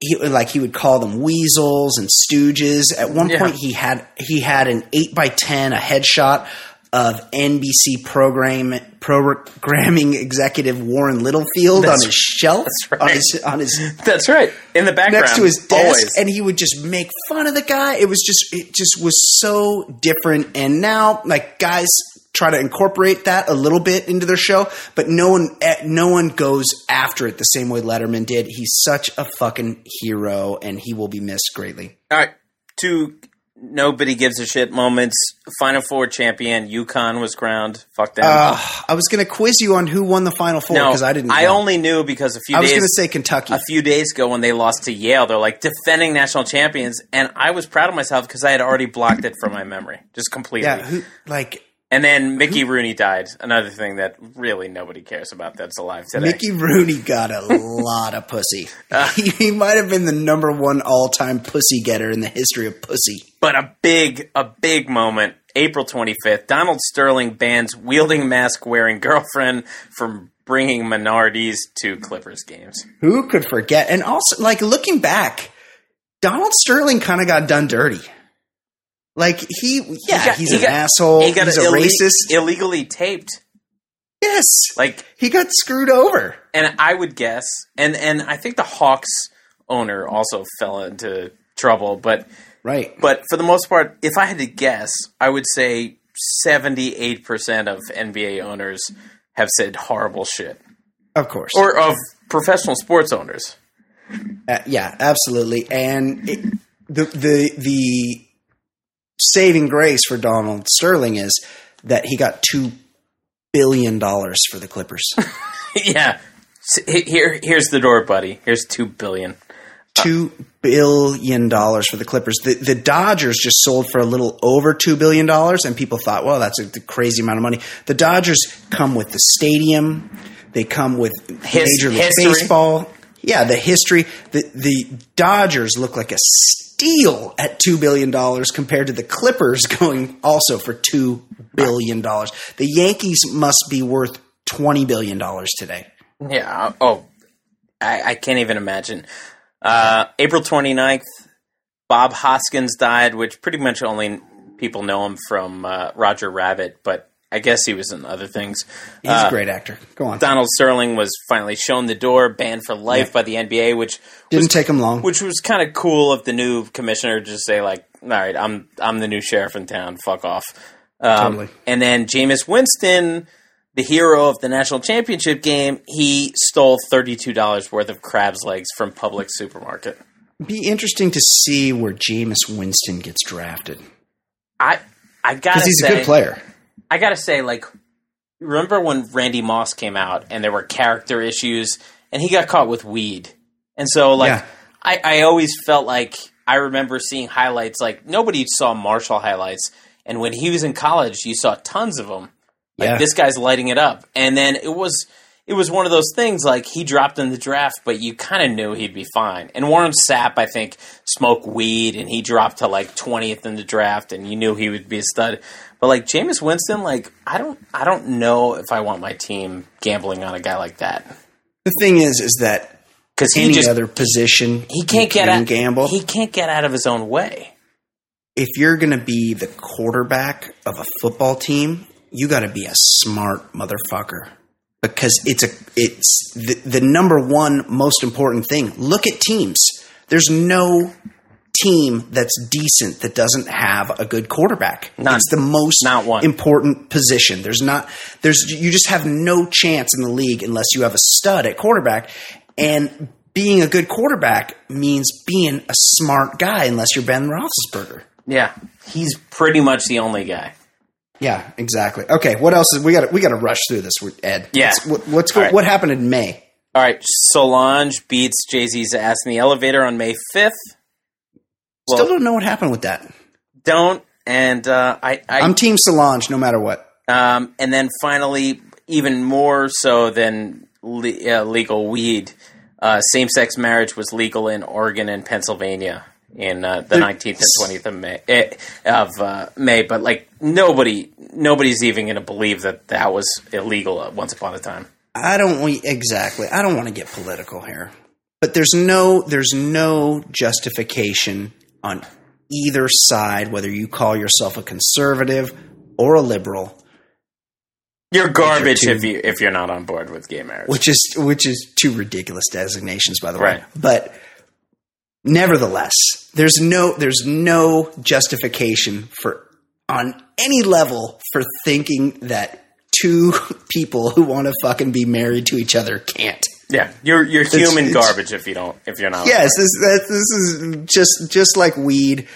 he like he would call them weasels and stooges. At one
Yeah.
point he had he had an 8 by 10 a headshot of NBC program programming executive Warren Littlefield
That's-
on his shelf
that's right.
on his on his
That's right. In the background,
next to his desk
always.
and he would just make fun of the guy. It was just it just was so different and now like guys try to incorporate that a little bit into their show, but no one eh, no one goes after it the same way Letterman did. He's such a fucking hero and he will be missed greatly.
All right, two nobody gives a shit moments. Final four champion UConn was crowned. Fuck them.
Uh, I was going to quiz you on who won the final four
no,
because I didn't know.
I
know.
only knew because a few
I was
days
going to say Kentucky.
a few days ago when they lost to Yale, they're like defending national champions, and I was proud of myself because I had already blocked it from my memory, just completely.
yeah, who like
and then Mickey Rooney died. Another thing that really nobody cares about that's alive today.
Mickey Rooney got a lot of pussy. Uh. he, he might have been the number one all time pussy getter in the history of pussy.
But a big, a big moment. April 25th, Donald Sterling bans wielding mask wearing girlfriend from bringing minorities to Clippers games.
Who could forget? And also, like looking back, Donald Sterling kind of got done dirty. Like he, yeah,
He got-
he's
he
an
got-
asshole.
He got
he's a
illeg-
racist.
illegally taped.
yes,
Like,
he got screwed over.
and I would guess, and and I think the Hawks owner also fell into trouble. But
Right.
but for the most part, if I had to guess, I would say seventy eight percent of NBA owners have said horrible shit,
Of course.
or of professional sports owners.
Uh, yeah, absolutely. And it, the the the saving grace for Donald Sterling is that he got two billion dollars for the Clippers.
yeah. Here, here's the door, buddy. Here's two billion.
Uh, two billion dollars for the Clippers. The the Dodgers just sold for a little over two billion dollars, and people thought, well, that's a crazy amount of money. The Dodgers come with the stadium. They come with
His-
Major League
history.
Baseball. Yeah, the history. The the Dodgers look like a steal at two billion dollars compared to the Clippers going also for two billion dollars. The Yankees must be worth twenty billion dollars today.
Yeah. Oh, I, I can't even imagine. Uh, April 29th, Bob Hoskins died, which pretty much only people know him from uh, Roger Rabbit, but I guess he was in other things.
He's
Uh,
a great actor. Go on.
Donald Sterling was finally shown the door, banned for life
Yeah.
by the NBA, which
Didn't take him long.
which was kind of cool of the new commissioner to just say like, "All right, I'm I'm the new sheriff in town. Fuck off." Um,
Totally.
And then Jameis Winston, the hero of the national championship game, he stole thirty two dollars worth of crab's legs from public supermarket.
be interesting to see where Jameis Winston gets drafted
I I gotta
because he's
say,
a good player.
I gotta say, like, remember when Randy Moss came out and there were character issues and he got caught with weed, and so like
Yeah.
I I always felt like I remember seeing highlights like nobody saw Marshall highlights, and when he was in college, you saw tons of them. Like
Yeah.
this guy's lighting it up, and then it was. It was one of those things like he dropped in the draft, but you kind of knew he'd be fine. And Warren Sapp, I think, smoked weed and he dropped to like twentieth in the draft, and you knew he would be a stud. But like Jameis Winston, like I don't, I don't know if I want my team gambling on a guy like that
The thing is, is that
because
any
just
other position
he can't get
can
out.
gamble.
He can't get out of his own way.
if you're going to be the quarterback of a football team, you got to be a smart motherfucker because it's a it's the, the number one most important thing. Look at teams. There's no team that's decent that doesn't have a good quarterback.
None.
It's the most
Not one.
important position. There's not there's you just have no chance in the league unless you have a stud at quarterback and being a good quarterback means being a smart guy unless you're Ben Roethlisberger.
Yeah, he's pretty much the only guy.
Yeah, exactly. Okay, what else is we got? We got to rush through this, Ed.
Yeah.
What's, what, what's
All right.
what happened in May?
All right, Solange beats Jay Z's ass in the elevator on May fifth. Well,
Still don't know what happened with that.
don't and uh, I, I
I'm Team Solange, no matter what.
Um, and then finally, even more so than le- uh, legal weed, uh, same-sex marriage was legal in Oregon and Pennsylvania in uh, the nineteenth and twentieth of May. eh, Of uh, May, but like nobody, nobody's even going to believe that that was illegal uh, once upon a time.
I don't we exactly. I don't want to get political here, but there's no there's no justification on either side, whether you call yourself a conservative or a liberal,
You're garbage
too-
if you if you're not on board with gay marriage.
which is which is two ridiculous designations, by the way.
Right.
But nevertheless, there's no there's no justification for on any level for thinking that two people who want to fucking be married to each other can't.
yeah, you're you're human
it's-
garbage if you don't if you're not.
Yes, this that, this is just just like weed.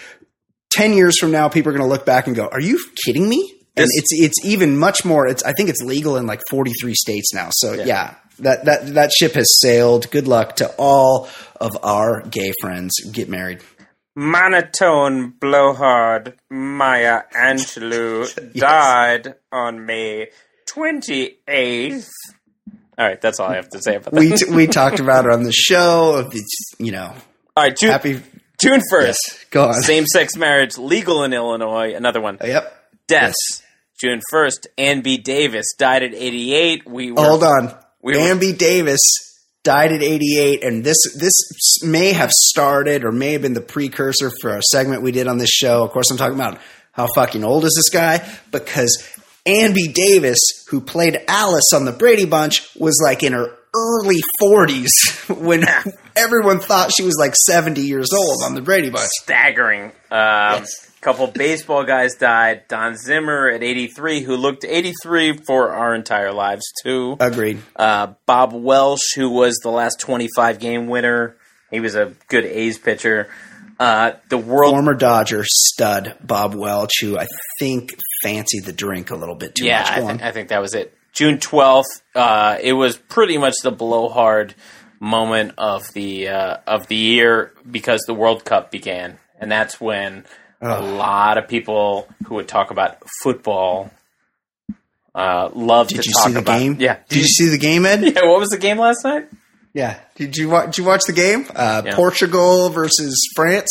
Ten years from now, people are going to look back and go, "Are you kidding me?" And
This-
it's it's even much more. It's I think it's legal in like forty three states now. So
Yeah.
yeah. That that that ship has sailed. Good luck to all of our gay friends. Get married.
Monotone blowhard Maya Angelou died on May 28th. All right, that's all I have to say about that.
We t- we talked about it on the show. It's, you know,
all right, June,
happy.
June 1st.
Yes, go on.
Same sex marriage legal in Illinois. Another one.
Yep.
Deaths. June 1st. Ann B. Davis died at 88. We were,
Hold on.
We were-
Davis died at 88, and this this may have started or may have been the precursor for a segment we did on this show. Of course, I'm talking about how fucking old is this guy because Ann B. Davis, who played Alice on the Brady Bunch, was like in her early 40s when everyone thought she was like 70 years old on the Brady Bunch.
staggering. Um, Couple baseball guys died. Don Zimmer at 83, who looked 83 for our entire lives, too.
Agreed.
Uh, Bob Welch, who was the last 25 game winner. He was a good A's pitcher. Uh, the world.
Former Dodger stud Bob Welch, who I think fancied the drink a little bit too
yeah,
much.
I,
Go on.
thi- I think that was it. June twelfth. Uh, it was pretty much the blowhard moment of the uh, of the year because the World Cup began, and that's when a lot of people who would talk about football uh, love
Did
to
you
talk
see the
about.
game?
Yeah.
Did you see the game, Ed?
Yeah. What was the game last night?
Yeah. Did you watch? Did you watch the game? Uh,
Yeah.
Portugal versus France.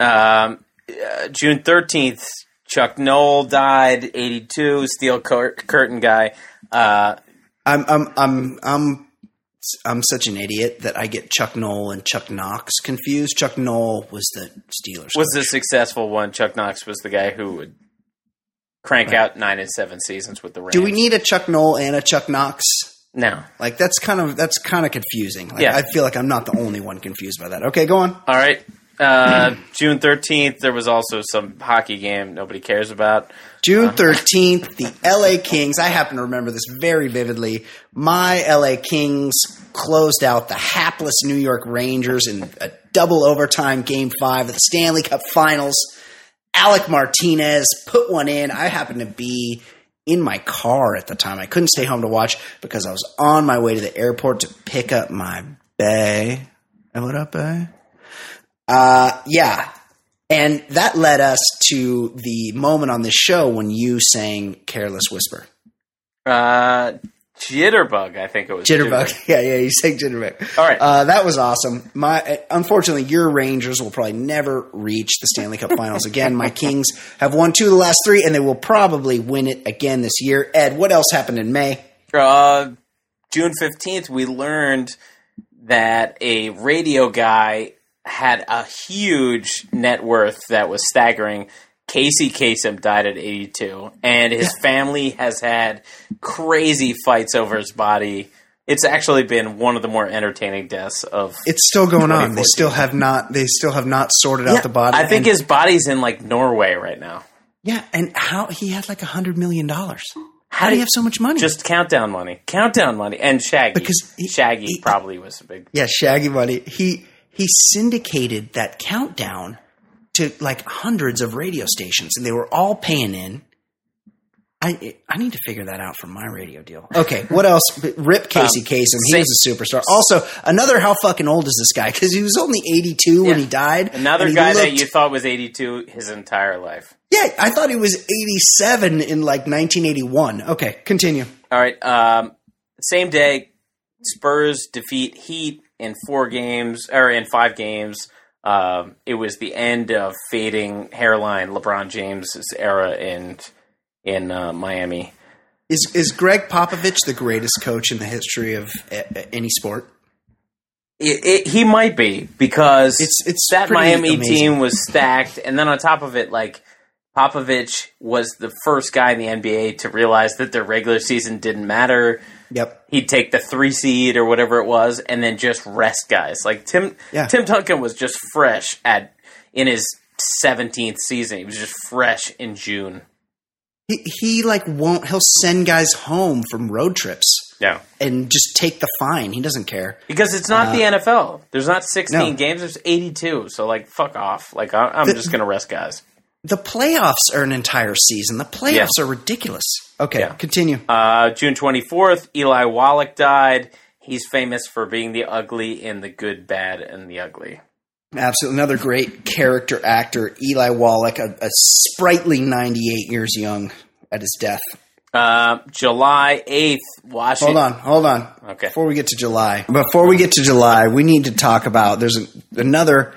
Um, uh, June thirteenth. Chuck Noll died, eighty-two. Steel cur- curtain guy. Uh,
I'm I'm I'm I'm I'm such an idiot that I get Chuck Noll and Chuck Knox confused. Chuck Noll was the Steelers.
was
coach.
the successful one. Chuck Knox was the guy who would crank out nine and seven seasons with the Rams.
Do we need a Chuck Noll and a Chuck Knox?
no?
Like that's kind of that's kind of confusing. Like,
Yeah.
I feel like I'm not the only one confused by that. Okay, go on.
All right. Uh, June thirteenth, there was also some hockey game nobody cares about.
June 13th, the LA Kings. I happen to remember this very vividly. My LA Kings closed out the hapless New York Rangers in a double overtime game five of the Stanley Cup Finals. Alec Martinez put one in. I happened to be in my car at the time. I couldn't stay home to watch because I was on my way to the airport to pick up my bay. What up, bay? Uh, yeah. And that led us to the moment on this show when you sang Careless Whisper.
Uh, Jitterbug, I think it was
Jitterbug. Yeah, yeah, you sang Jitterbug.
All right.
Uh, that was awesome. My Unfortunately, your Rangers will probably never reach the Stanley Cup finals again. My Kings have won two of the last three, and they will probably win it again this year. Ed, what else happened in May?
Uh, June fifteenth, we learned that a radio guy had a huge net worth that was staggering. Casey Kasem died at 82, and his family has had crazy fights over his body. It's actually been one of the more entertaining deaths of.
It's still going on. They still have not. They still have not sorted out the body.
I think
and,
his body's in like Norway right now.
yeah. And how he had like a hundred million dollars. How do you have so much money?
Just countdown money, countdown money, and Shaggy.
Because he-
Shaggy
he-
probably was a big.
Yeah, Shaggy Money. He he syndicated that countdown to like hundreds of radio stations, and they were all paying in. I I need to figure that out for my radio deal. Okay, what else? Rip Casey
Um,
Kasem. He
say-
was a superstar. Also, another how fucking old is this guy? Because he was only eighty two when he died.
Another
he
guy that you thought was 82 his entire life.
Yeah, I thought he was eighty seven in like nineteen eighty one. Okay, continue.
All right. Um, same day, Spurs defeat Heat in four games or in five games. Um, it was the end of fading hairline LeBron James's era in in uh, Miami.
Is is Gregg Popovich the greatest coach in the history of a- any sport?
It, it, he might be because
It's- it's
that Miami
amazing.
team was stacked, and then on top of it, like Popovich was the first guy in the NBA to realize that their regular season didn't matter.
Yep.
He'd take the three seed or whatever it was, and then just rest guys. Like Tim,
Yeah.
Tim Duncan was just fresh at in his seventeenth season. He was just fresh in June.
He, he like won't. He'll send guys home from road trips
Yeah,
and just take the fine. He doesn't care.
because it's not the NFL. There's not sixteen
Uh, no.
games. There's eighty-two. So like, fuck off. Like I, I'm
The-
just gonna rest guys.
The playoffs are an entire season. The playoffs
Yeah.
are ridiculous. Okay,
Yeah.
continue.
Uh, June 24th, Eli Wallach died. He's famous for being the ugly in the good, bad, and the ugly.
Absolutely, another great character actor, Eli Wallach, a, a sprightly ninety-eight years young at his death.
Uh, July 8th, Washington.
Hold on, hold on.
Okay.
Before we get to July, before we get to July, we need to talk about. There's a, another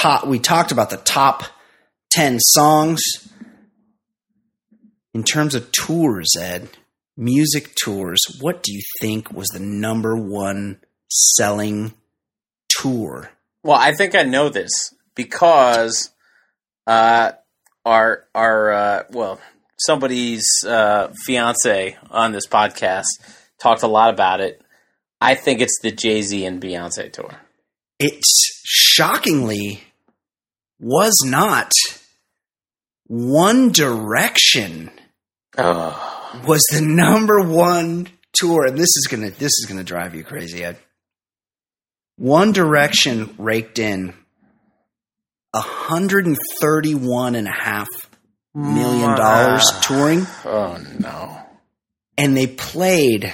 top. We talked about the top ten songs in terms of tours. Ed, music tours. What do you think was the number one selling tour?
Well, I think I know this because uh, our our uh, well somebody's uh, fiance on this podcast talked a lot about it. I think it's the Jay Z and Beyonce tour.
It's shockingly was not One Direction.
Oh,
was the number one tour, and this is gonna this is gonna drive you crazy, Ed. One Direction raked in a hundred and thirty-one and a half million dollars touring,
oh no!
and they played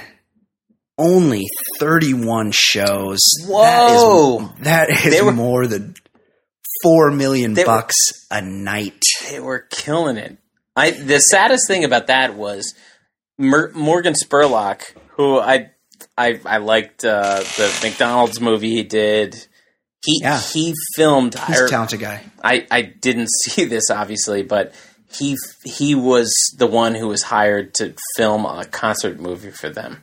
only 31 shows.
Whoa.
That is, that is
were-
more than 4 million
They were-
bucks a night.
They were killing it. I the saddest thing about that was Mer- Morgan Spurlock, who I I I liked uh, the McDonald's movie he did. He
Yeah.
he filmed.
He's
I,
a talented guy.
I I didn't see this obviously, but he he was the one who was hired to film a concert movie for them.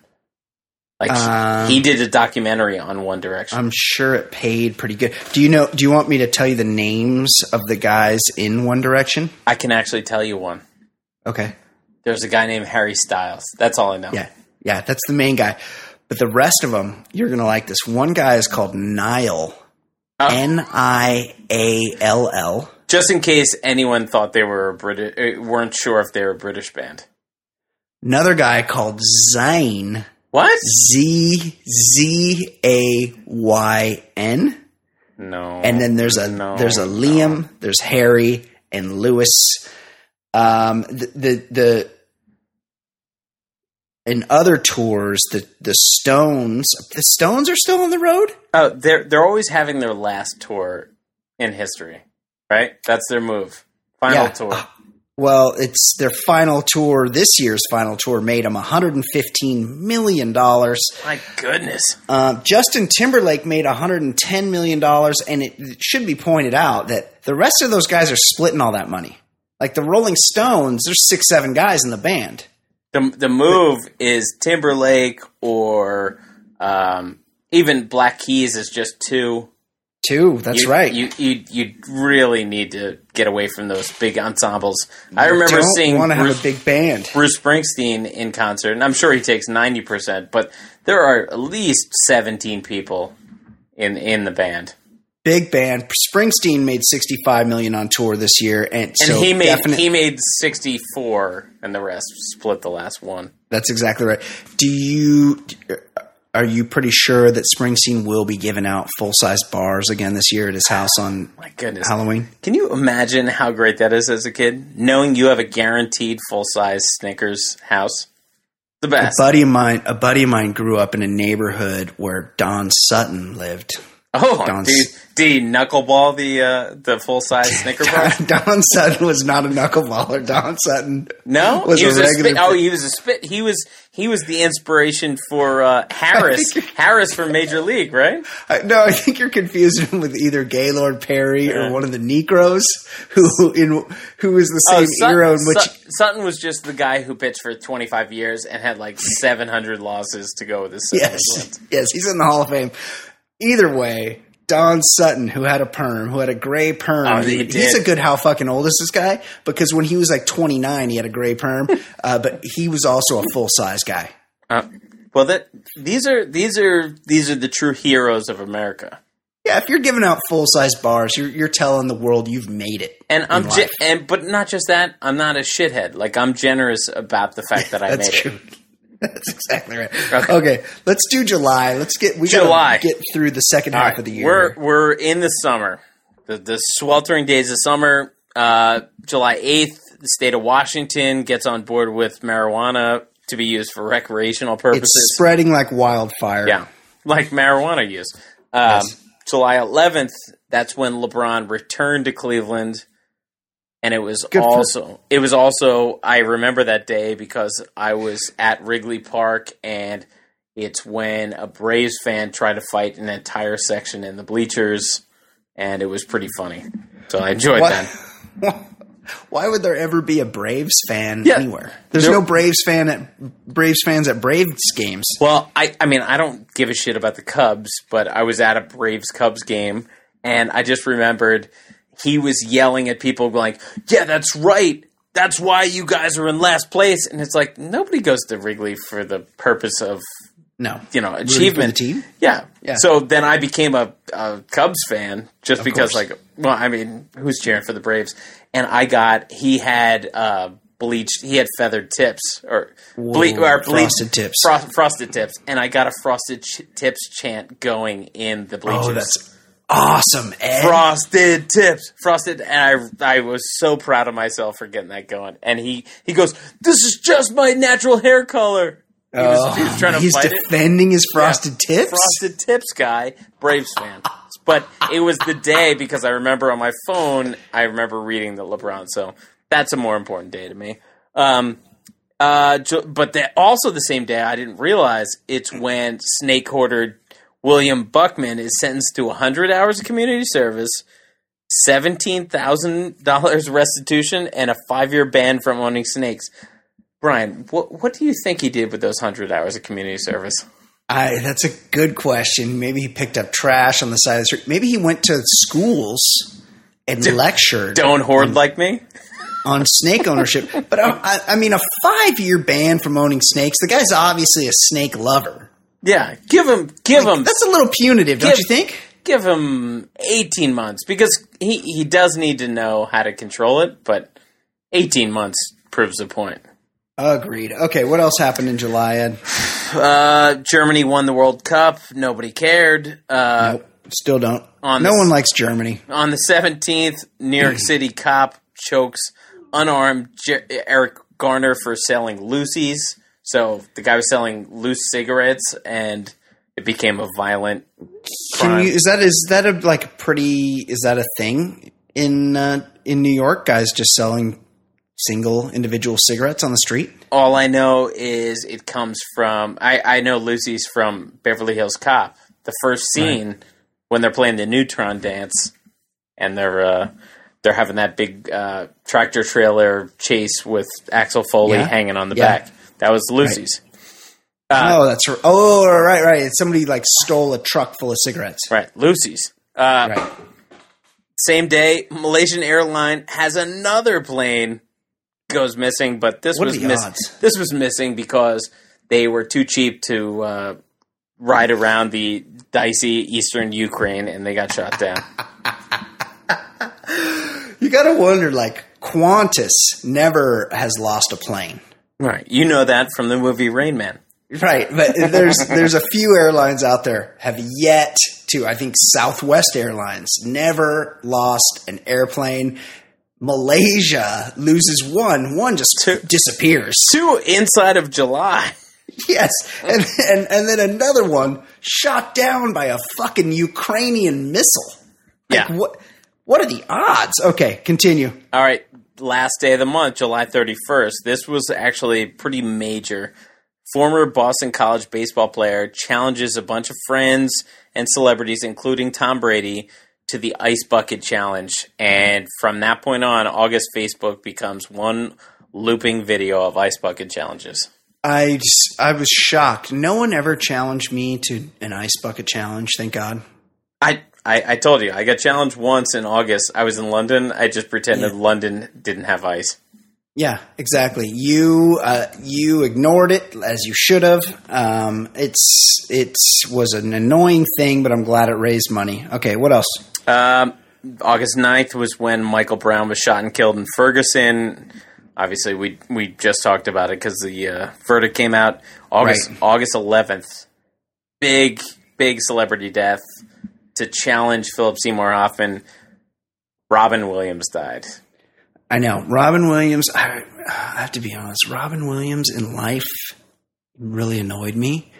Like
Um,
he did a documentary on One Direction.
I'm sure it paid pretty good. Do you know? Do you want me to tell you the names of the guys in One Direction?
I can actually tell you one.
Okay.
There's a guy named Harry Styles. That's all I know.
Yeah, yeah, that's the main guy. But the rest of them, you're gonna like this. One guy is called Niall,
Oh.
N I A L L.
Just in case anyone thought they were a British, weren't sure if they were a British band.
Another guy called Zayn,
What?
Z Z A Y N.
No.
And then there's a
No,
there's a
no.
Liam, there's Harry and Louis. Um, the the, the in other tours, the the Stones, the Stones are still on the road.
Oh, they're they're always having their last tour in history, right? That's their move. Final
Yeah.
tour.
Well, it's their final tour. This year's final tour made them 115 million dollars.
My goodness.
Um, Justin Timberlake made 110 million dollars, and it, it should be pointed out that the rest of those guys are splitting all that money. Like the Rolling Stones, there's six, seven guys in the band.
The the move is Timberlake or um, even Black Keys is just two.
Two, that's
You-
right.
You you you really need to get away from those big ensembles. I remember
Don't
seeing
want to have
Bruce,
a big band.
Bruce Springsteen in concert, and I'm sure he takes ninety percent, but there are at least seventeen people in in the band,
Big band. Springsteen made 65 million on tour this year, and,
and
so
he made
definite-
he made sixty four, and the rest split the last one.
That's exactly right. Do you are you pretty sure that Springsteen will be giving out full size bars again this year at his house on
My goodness,
Halloween?
can you imagine how great that is as a kid, knowing you have a guaranteed full size Snickers house? The
A
best.
buddy of mine, a buddy of mine, grew up in a neighborhood where Don Sutton lived.
Oh,
Don's-
do you, do you knuckleball the uh, the full size Snicker bar?
Don Sutton was not a knuckleballer. Don Sutton,
No,
Was
he
a
was a,
regular
spit. Oh, he was a spit. He was he was the inspiration for uh, Harris. Harris from Major League, right?
I, no, I think you're confusing him with either Gaylord Perry
Yeah.
or one of the Negroes who in who was the same
Sut-
era in which
Sut- Sutton was just the guy who pitched for 25 years and had like 700 losses to go with his
yes, yes, he's in the Hall of Fame. Either way, Don Sutton, who had a perm, who had a gray perm,
Oh, he
he's a good how fucking old is this guy? Because when he was like 29, he had a gray perm, uh, but he was also a full size guy.
Uh, well, that these are these are these are the true heroes of America.
Yeah, if you're giving out full size bars, you're you're telling the world you've made it.
And I'm ge- and but not just that. I'm not a shithead. Like I'm generous about the fact that I made
true.
it.
That's exactly right.
Okay.
Okay. let's do July. Let's get we
July.
get through the second half of the year.
We're we're in the summer, the the sweltering days of summer. Uh, July eighth, the state of Washington gets on board with marijuana to be used for recreational purposes.
it's spreading like wildfire.
yeah, like marijuana use. Um,
Yes.
July eleventh, that's when LeBron returned to Cleveland, and it was
Good for-
also it was also I remember that day because I was at Wrigley Park and. It's when a Braves fan tried to fight an entire section in the bleachers, and it was pretty funny. So I enjoyed that.
Why, why would there ever be a Braves fan
Yeah.
anywhere? There's
There-
no Braves fan at Braves fans at Braves games.
Well, I, I mean, I don't give a shit about the Cubs, but I was at a Braves Cubs game, and I just remembered he was yelling at people, like, "Yeah, that's right. That's why you guys are in last place." And it's like nobody goes to Wrigley for the purpose of
No,
you know achievement.
team.
Yeah.
Yeah.
So then I became a, a Cubs fan just because,
course.
like, well, I mean, who's cheering for the Braves? And I got he had uh, bleached, he had feathered tips or ble- or bleached
frosted tips.
fro- frosted tips, and I got a frosted ch- tips chant going in the bleachers.
Oh, that's awesome, Ed.
Frosted tips, frosted, and I I was so proud of myself for getting that going. And he he goes, "This is just my natural hair color." He was, he was trying to
Oh, He's
fight it.
defending his frosted tips.
Frosted Tips guy, Braves fan. But it was the day because I remember on my phone, I remember reading the LeBron. So that's a more important day to me. Um, uh, but the, also the same day, I didn't realize it's when snake hoarder William Buckman is sentenced to 100 hours of community service, $17,000 restitution, and a five year ban from owning snakes. Brian, what, what do you think he did with those 100 hours of community service?
I, that's a good question. Maybe he picked up trash on the side of the street. Maybe he went to schools and lectured
Don't hoard like me?
on snake ownership. But I, I, I mean, a five year ban from owning snakes. The guy's obviously a snake lover.
Yeah, give him, give him,
That's a little punitive, don't you think?
give him eighteen months because he he does need to know how to control it. But eighteen months proves the point.
Agreed. Okay, what else happened in July, Ed?
Uh, Germany won the World Cup. Nobody cared. Uh,
Nope, still don't.
On
no
the-
one likes Germany.
On the seventeenth, New York City cop chokes unarmed Jer- Eric Garner for selling loosies. So the guy was selling loose cigarettes, and it became a violent.
Can you? Is that is that a like pretty? Is that a thing in uh, in New York? Guys just selling single individual cigarettes on the street.
All I know is it comes from. I, I know loosies from Beverly Hills Cop. The first scene when they're playing the Neutron dance, and they're uh, they're having that big uh, tractor trailer chase with Axel Foley
Yeah.
hanging on the
Yeah.
back. That was loosies. Uh,
oh, that's oh right, right. Somebody like stole a truck full of cigarettes.
Right, loosies. Uh,
Right.
Same day, Malaysian airline has another plane goes missing, but this
What
was
the
miss-
odds?
this was missing because they were too cheap to uh, ride around the dicey eastern Ukraine, and they got shot down.
You got to wonder, like Qantas never has lost a plane.
Right, you know that from the movie Rain Man.
Right, but there's there's a few airlines out there have yet to. I think Southwest Airlines never lost an airplane. Malaysia loses one, one just
Two.
disappears.
Two inside of July.
Yes, and, and and then another one shot down by a fucking Ukrainian missile. Like,
Yeah.
what what are the odds? Okay, continue.
All right, last day of the month, July 31st. This was actually pretty major. Former Boston College baseball player challenges a bunch of friends and celebrities, including Tom Brady, to the Ice Bucket Challenge. And from that point on, August Facebook becomes one looping video of Ice Bucket challenges.
I just, I was shocked. No one ever challenged me to an ice bucket challenge. Thank God.
I, I, I told you, I got challenged once in August. I was in London. I just pretended London didn't have ice.
Yeah, exactly. You uh, you ignored it as you should have. Um, it's it was an annoying thing, but I'm glad it raised money. Okay, what else?
Um, August 9th was when Michael Brown was shot and killed in Ferguson. Obviously, we we just talked about it because the uh, verdict came out August
Right.
August 11th. Big big celebrity death to challenge Philip Seymour Hoffman. Robin Williams died.
I know Robin Williams. I, I have to be honest. Robin Williams in life really annoyed me.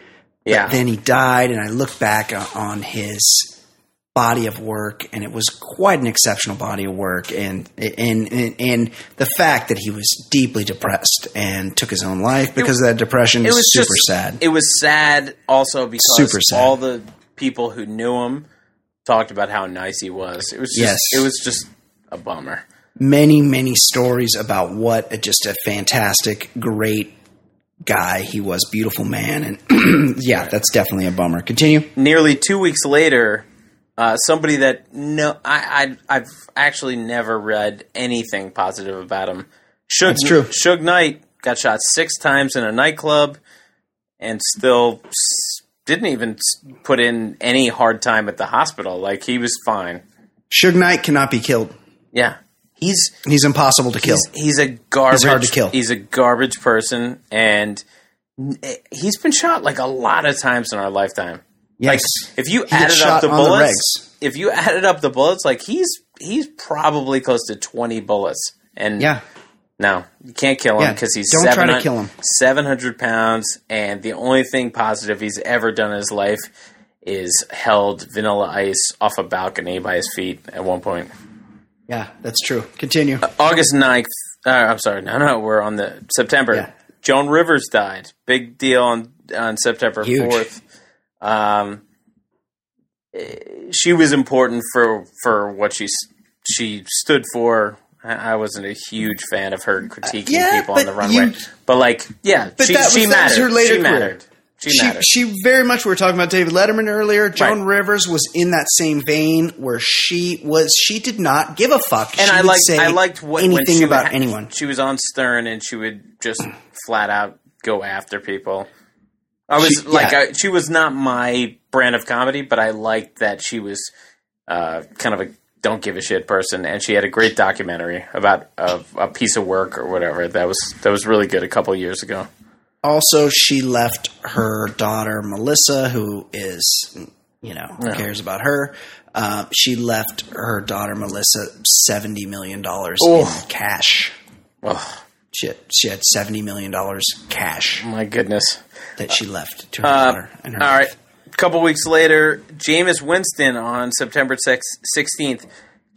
Yeah,
Then he died, and I look back on his body of work, and it was quite an exceptional body of work. And and and, and the fact that he was deeply depressed and took his own life because of that depression
it
is
was
super
just
sad.
It was sad also because
Super sad.
all the people who knew him talked about how nice he was. It was just,
Yes.
it was just a bummer.
many many stories about what a, just a fantastic great guy he was beautiful man and yeah that's definitely a bummer continue
nearly two weeks later, uh, somebody that no, I, I I've actually never read anything positive about him. Suge,
That's true.
Suge Knight got shot six times in a nightclub, and still didn't even put in any hard time at the hospital. Like he was fine.
Suge Knight cannot be killed
Yeah, he's
he's impossible to kill
he's, he's a garbage.
He's hard to kill.
He's a garbage person, and eh, he's been shot like a lot of times in our lifetime.
yes
If you
he
added up the bullets,
the
if you added up the bullets, like he's he's probably close to twenty bullets. And
Yeah.
No, you can't kill him
Yeah,
because he's
don't try to
700
kill him.
700 pounds, and the only thing positive he's ever done in his life is held Vanilla Ice off a balcony by his feet at one point.
Yeah, that's true. Continue.
August 9th, uh, I'm sorry, no, no, we're on the September.
Yeah.
Joan Rivers died. Big deal on, on September 4th. Um, eh, she was important for, for what she, she stood for. I wasn't a huge fan of her critiquing
yeah,
people on the runway.
you-
but like, yeah,
But
she,
that was-
she
that was her later
she
career.
mattered. She,
She,
mattered.
she very much. We were talking about David Letterman earlier. Joan
Right.
Rivers was in that same vein where she was. She did not give a fuck.
and
she
I liked I liked what
anything about
would
anyone.
She was on Stern and she would just flat out go after people. I was like,
yeah.
I, she was not my brand of comedy, but I liked that she was uh, kind of a don't give a shit person, and she had a great documentary about a, a piece of work or whatever that was that was really good a couple years ago.
Also, she left her daughter Melissa, who is, you know,
Yeah.
cares about her. Uh, she left her daughter Melissa seventy million dollars in cash.
Oh
She had, she had seventy million dollars cash
my goodness!
that she left to her
Uh,
daughter. And her
all right. Couple weeks later, Jameis Winston on September six- 16th,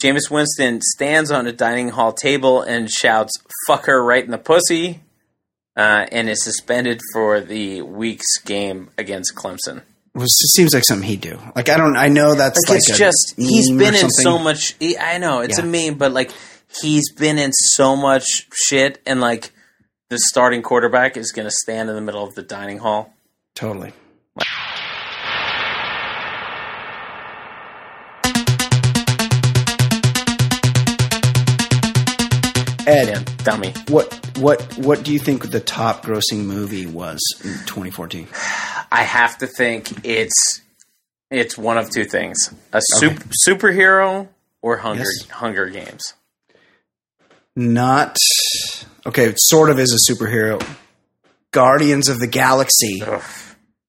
Jameis Winston stands on a dining hall table and shouts, fuck her right in the pussy, uh, and is suspended for the week's game against Clemson.
It was- it seems like something he'd do. Like I don't. I know that's
Like,
like,
it's just, he's been in so much, he- I know, it's
Yeah.
a meme, but like, he's been in so much shit, and like, the starting quarterback is going to stand in the middle of the dining hall.
Totally. Ed,
Yeah, dummy.
what what what do you think the top grossing movie was in 2014?
I have to think it's it's one of two things: a sup- superhero or Hunger
Yes.
Hunger Games.
Not okay. It sort of is a superhero. Guardians of the Galaxy,
Ugh.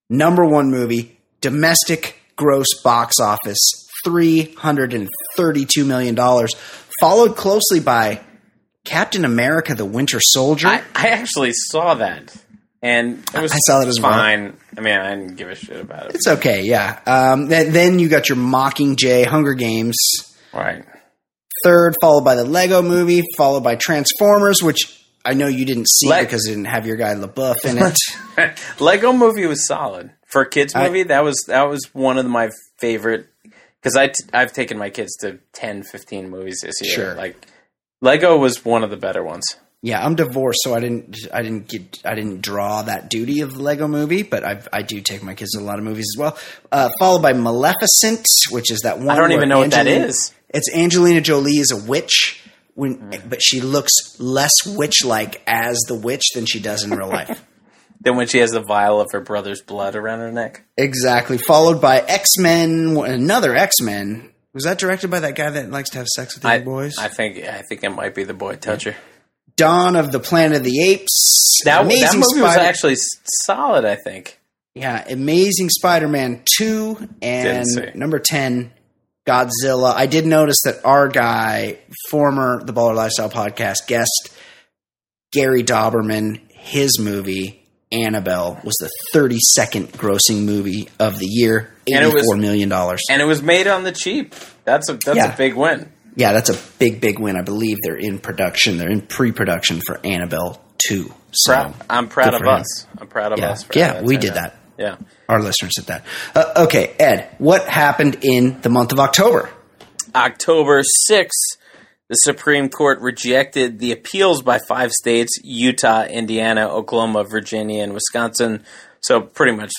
number one movie, domestic gross box office, three hundred and thirty-two million dollars, followed closely by Captain America: The Winter Soldier.
I, I actually saw that, and it was
I saw that as well.
fine. I mean, I didn't give a shit about it.
It's okay, yeah. Um, then, then you got your Mockingjay Hunger Games
Right.
third, followed by the Lego Movie, followed by Transformers, which I know you didn't see
Le-
because it didn't have your guy LaBeouf in it.
Lego Movie was solid for a kids
I-
movie. that was that was one of my favorite because I t- I've taken my kids to 10, 15 movies this year.
Sure.
Like Lego was one of the better ones.
yeah, I'm divorced, so I didn't, I didn't get, I didn't draw that duty of the Lego Movie, but I, I do take my kids to a lot of movies as well. Uh, followed by Maleficent, which is that one.
I don't even know what that
Angelina-
is.
It's Angelina Jolie is a witch. When, but she looks less witch-like as the witch than she does in real life.
than when she has the vial of her brother's blood around her neck.
Exactly. Followed by X Men, another X Men. Was that directed by that guy that likes to have sex with the
I,
boys?
I think I think it might be the boy toucher.
Dawn of the Planet of the Apes.
That, that
Amazing
movie was actually solid. I think.
yeah, Amazing Spider-Man two and number ten, Godzilla. I did notice that our guy, former the Baller Lifestyle podcast guest, Gary Dauberman, his movie. Annabelle was the 32nd grossing movie of the year,
And it was-
eighty-four million dollars.
And it was made on the cheap. That's a that's
Yeah.
a big win.
Yeah, that's a big, big win. I believe they're in production. They're in pre-production for Annabelle two. So
Proud, I'm proud of
for him.
us. I'm proud of
Yeah.
us.
Yeah, we did
out.
that.
Yeah.
Our listeners did that. Uh, okay, Ed, what happened in the month of October?
October 6th, the Supreme Court rejected the appeals by five states Utah, Indiana, Oklahoma, Virginia, and Wisconsin. So, pretty much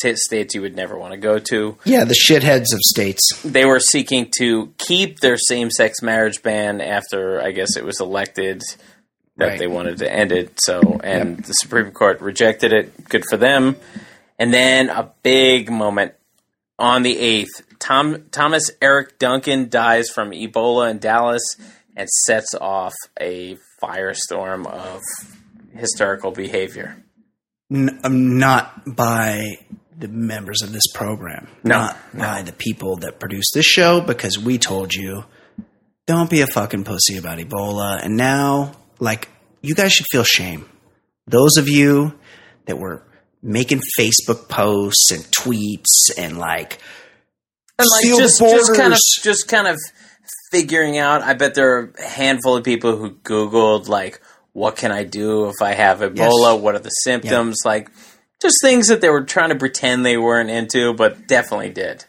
t- states you would never want to go to.
Yeah, the shitheads of states.
They were seeking to keep their same sex marriage ban after, I guess, it was elected that
Right.
they wanted to end it. So, and the Supreme Court rejected it. Good for them. And then a big moment on the 8th. Tom, Thomas Eric Duncan dies from Ebola in Dallas and sets off a firestorm of hysterical behavior.
N- um, not by the members of this program,
No,
not by the people that produce this show, because we told you don't be a fucking pussy about Ebola. And now, like, you guys should feel shame. Those of you that were making Facebook posts and tweets and like,
and like
seal
just, just kind of just kind of figuring out. I bet there are a handful of people who Googled like, "What can I do if I have Ebola?
Yes.
What are the symptoms?" Like, just things that they were trying to pretend they weren't into, but definitely did.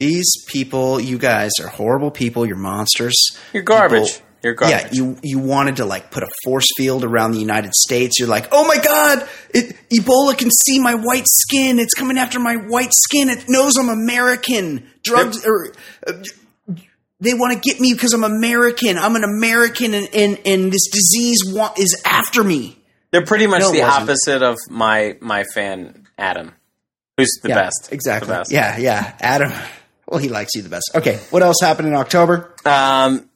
these people, you guys are horrible people. You're monsters.
You're garbage.
People-
You're garbage.
Yeah, you you wanted to like put a force field around the United States. You're like, oh my god, it, Ebola can see my white skin. It's coming after my white skin. It knows I'm American. Drugs or uh, they want to get me because I'm American. I'm an American, and and, and this disease wa- is after me.
They're pretty much
No,
the opposite of my my fan Adam, who's the
Yeah,
best.
exactly.
The best.
Yeah, yeah. Adam, well, he likes you the best. Okay, what else happened in October?
Um,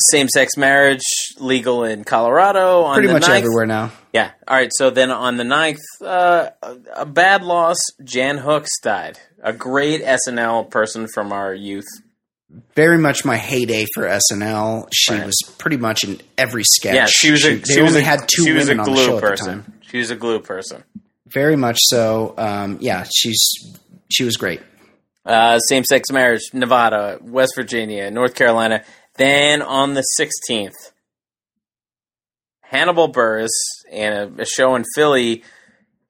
same sex marriage legal in Colorado on
Pretty much
9th.
everywhere now.
Yeah. All right. So then on the 9th, uh, a, bad loss. Jan Hooks died. A great SNL person from our youth.
very much my heyday for SNL. She
Right.
was pretty much in every sketch.
Yeah, she was a
they
she was
only
a,
had two women on the
glue
show at the
person.
time.
She was a glue person.
Very much so. Um, yeah, she's she was great.
Uh, same sex marriage, Nevada, West Virginia, North Carolina. Then on the 16th, Hannibal Buress in a, a show in Philly,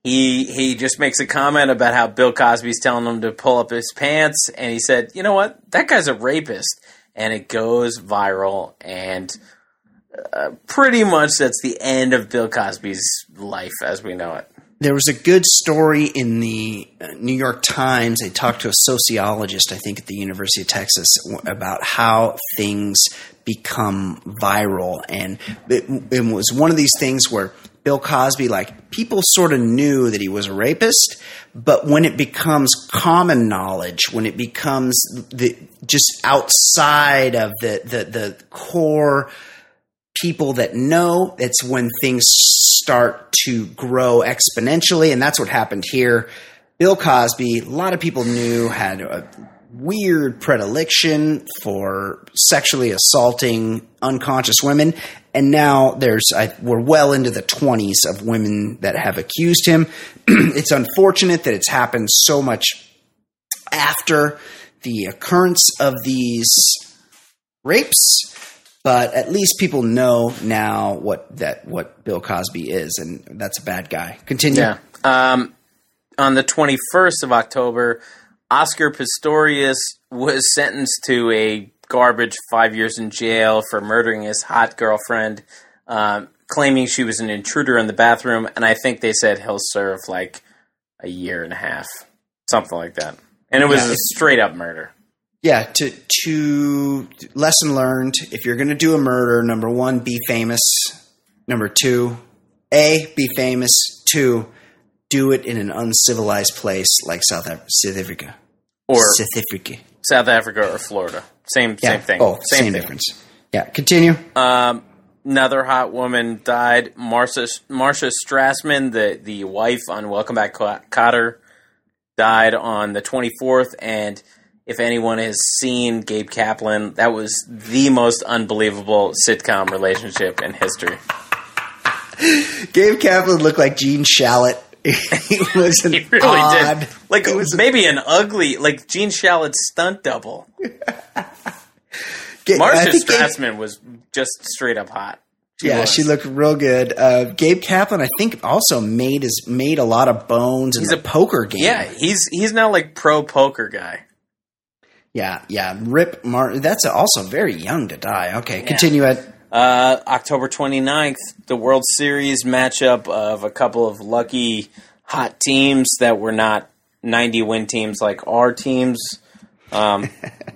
he he just makes a comment about how Bill Cosby's telling him to pull up his pants, and he said, "You know what? That guy's a rapist," and it goes viral, and uh, pretty much that's the end of Bill Cosby's life as we know it.
There was a good story in the uh, New York Times. They talked to a sociologist, I think, at the University of Texas, about how things become viral, and it, it was one of these things where Bill Cosby, like people sort of knew that he was a rapist, but when it becomes common knowledge, when it becomes the just outside of the the, the core people that know that's when things start to grow exponentially and that's what happened here. Bill cosby a lot of people knew had a weird predilection for sexually assaulting unconscious women and now there's I, we're well into the 20s of women that have accused him. It's unfortunate that it's happened so much after the occurrence of these rapes but at least people know now what that what Bill Cosby is, and that's a bad guy. Continue.
Yeah. Um, on the 21st of October, Oscar Pistorius was sentenced to a garbage five years in jail for murdering his hot girlfriend, um, claiming she was an intruder in the bathroom. And I think they said he'll serve like a year and a half, something like that. And it was
Yeah,
a straight up murder.
Yeah. To to lesson learned: if you're going to do a murder, number one, be famous. Number two, a be famous. Two, do it in an uncivilized place like South South Africa.
Or
South Africa.
South Africa or Florida. Same,
Yeah.
same thing.
Oh, same,
thing.
difference. Yeah. Continue.
Um, another hot woman died. Marcia Marcia Strassman, the the wife on Welcome Back Kotter, died on the 24th. And if anyone has seen Gabe Kaplan, that was the most unbelievable sitcom relationship in history.
Gabe Kaplan looked like Gene Shalit. he was an
He really
odd,
did. Like
was
maybe an ugly, like Gene Shalit's stunt double.
Ga- I Marcia Gabe-
Strassman was just straight up hot.
yeah,
was.
she looked real good. Uh, Gabe Kaplan, I think, also made his made a lot of bones in
He's a-
poker game.
Yeah, he's he's now like pro poker guy.
Yeah, yeah. Rip Martin. That's also very young to die. Okay, continue it.
Uh, October 29th, the World Series matchup of a couple of lucky hot teams that were not 90 win teams like our teams. Um,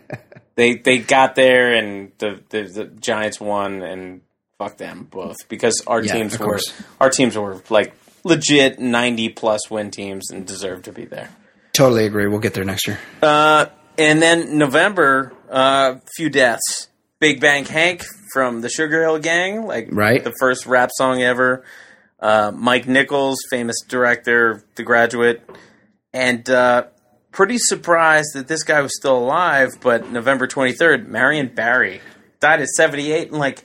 they they got there and the, the, the Giants won and fuck them both because our
Yeah,
teams
of
were
course.
our teams were like legit 90 plus win teams and deserved to be there.
Totally agree. We'll get there next year.
Uh, and then November, uh, few deaths. Big Bang Hank from the Sugarhill Gang, like
Right.
the first rap song ever. Uh, Mike Nichols, famous director, The Graduate. and uh, pretty surprised that this guy was still alive. But November 23rd, Marion Barry died at 78, and like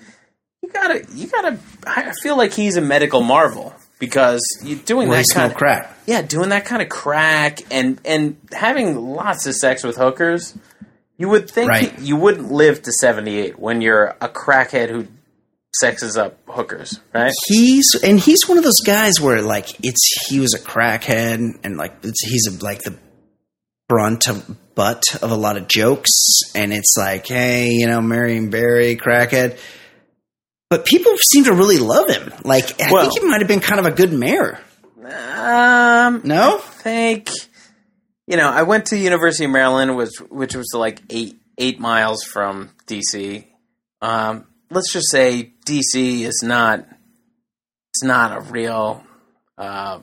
you gotta, you gotta. I feel like he's a medical marvel because you're doing
Where
that kind of
crack.
yeah, doing that kind of crack and and having lots of sex with hookers. You would think
Right.
you wouldn't live to 78 when you're a crackhead who sexes up hookers, right?
He's and he's one of those guys where like it's he was a crackhead and like it's, he's a, like the brunt of butt of a lot of jokes and it's like hey you know Marion Barry crackhead, but people seem to really love him. Like I
Well-
think he might have been kind of a good mayor.
Um,
No,
I think you know I went to University of Maryland, which which was like eight eight miles from DC. Um, let's just say DC is not it's not a real uh,